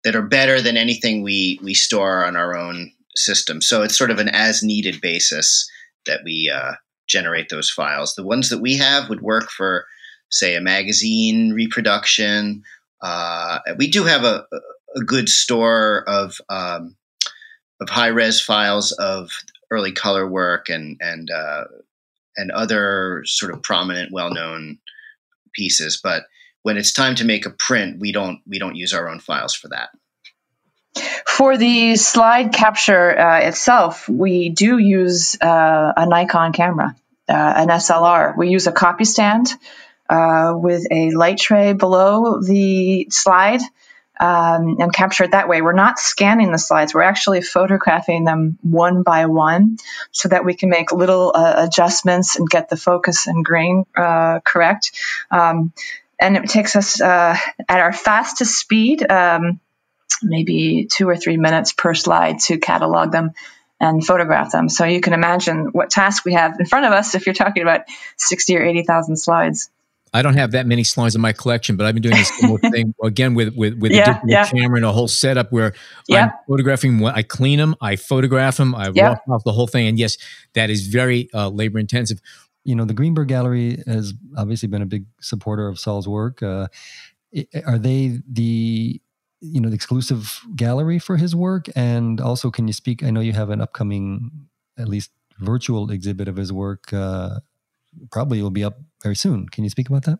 that are better than anything we we store on our own system. So it's sort of an as needed basis that we uh, generate those files. The ones that we have would work for, say, a magazine reproduction. Uh, we do have a, a good store of um, of high res files of early color work and and uh, and other sort of prominent, well known pieces. But when it's time to make a print, we don't we don't use our own files for that. For the slide capture uh, itself, we do use uh, a Nikon camera, uh, an SLR. We use a copy stand uh, with a light tray below the slide um, and capture it that way. We're not scanning the slides, we're actually photographing them one by one so that we can make little uh, adjustments and get the focus and grain uh, correct. Um, and it takes us at our fastest speed. Um, maybe two or three minutes per slide to catalog them and photograph them. So you can imagine what task we have in front of us if you're talking about 60 or 80,000 slides. I don't have that many slides in my collection, but I've been doing this similar thing again with with with yeah, a digital yeah. camera and a whole setup where yeah. I'm photographing. I clean them, I photograph them, I yeah. off the whole thing, and yes, that is very uh, labor intensive. You know, the Greenberg Gallery has obviously been a big supporter of Saul's work. Uh, are they the you know the exclusive gallery for his work and also can you speak i know you have an upcoming at least virtual exhibit of his work uh, probably will be up very soon can you speak about that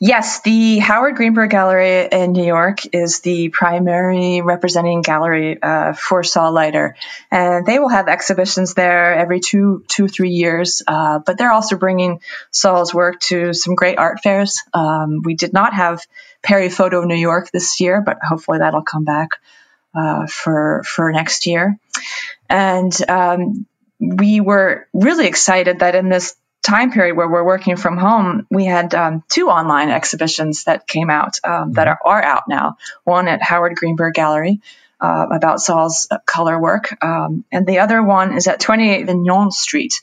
Yes, the Howard Greenberg Gallery in New York is the primary representing gallery uh, for Saul Leiter, and they will have exhibitions there every two, two, three years. Uh, but they're also bringing Saul's work to some great art fairs. Um, we did not have Paris Photo New York this year, but hopefully that'll come back uh, for for next year. And um, we were really excited that in this time period where we're working from home, we had um, two online exhibitions that came out um, that mm-hmm. are, are, out now. One at Howard Greenberg Gallery uh, about Saul's color work, um, and the other one is at 28 Vignon Street.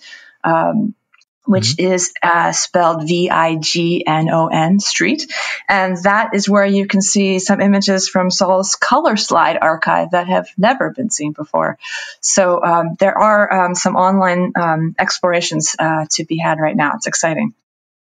Which mm-hmm. is uh, spelled V I G N O N Street. And that is where you can see some images from Saul's color slide archive that have never been seen before. So um, there are um, some online um, explorations uh, to be had right now. It's exciting.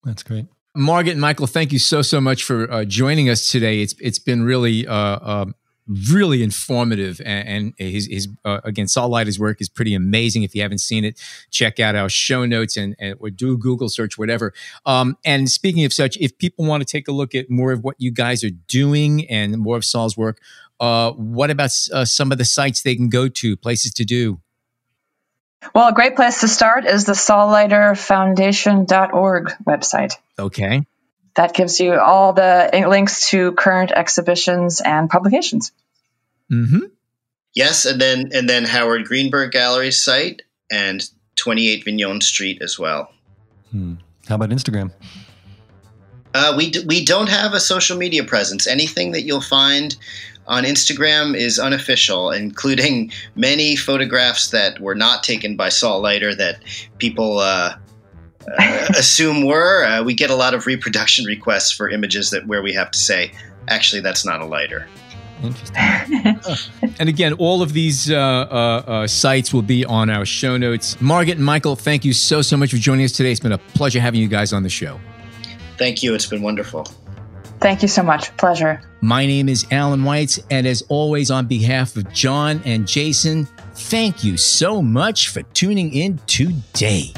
That's great. Margit and Michael, thank you so so much for uh, joining us today. It's it's been really uh, um, really informative and, and his, his uh, again Saul Leiter's work is pretty amazing. If you haven't seen it check out our show notes and, and or do google search whatever. Um, and speaking of such if people want to take a look at more of what you guys are doing and more of saul's work uh, what about uh, some of the sites they can go to places to do? Well a great place to start is the saul leiter foundation.org website. Okay that gives you all the links to current exhibitions and publications. Mm-hmm. Yes, and then and then Howard Greenberg Gallery site and 28 Vignon Street as well. Hmm. How about Instagram? Uh, we d- we don't have a social media presence. Anything that you'll find on Instagram is unofficial, including many photographs that were not taken by Saul Leiter that people uh, uh, assume were. Uh, we get a lot of reproduction requests for images that where we have to say, actually, that's not a Leiter. Interesting. and again, all of these uh, uh, uh, sites will be on our show notes. Margit and Michael, thank you so, so much for joining us today. It's been a pleasure having you guys on the show. Thank you. It's been wonderful. Thank you so much. Pleasure. My name is Allan Weitz, and as always, on behalf of John and Jason, thank you so much for tuning in today.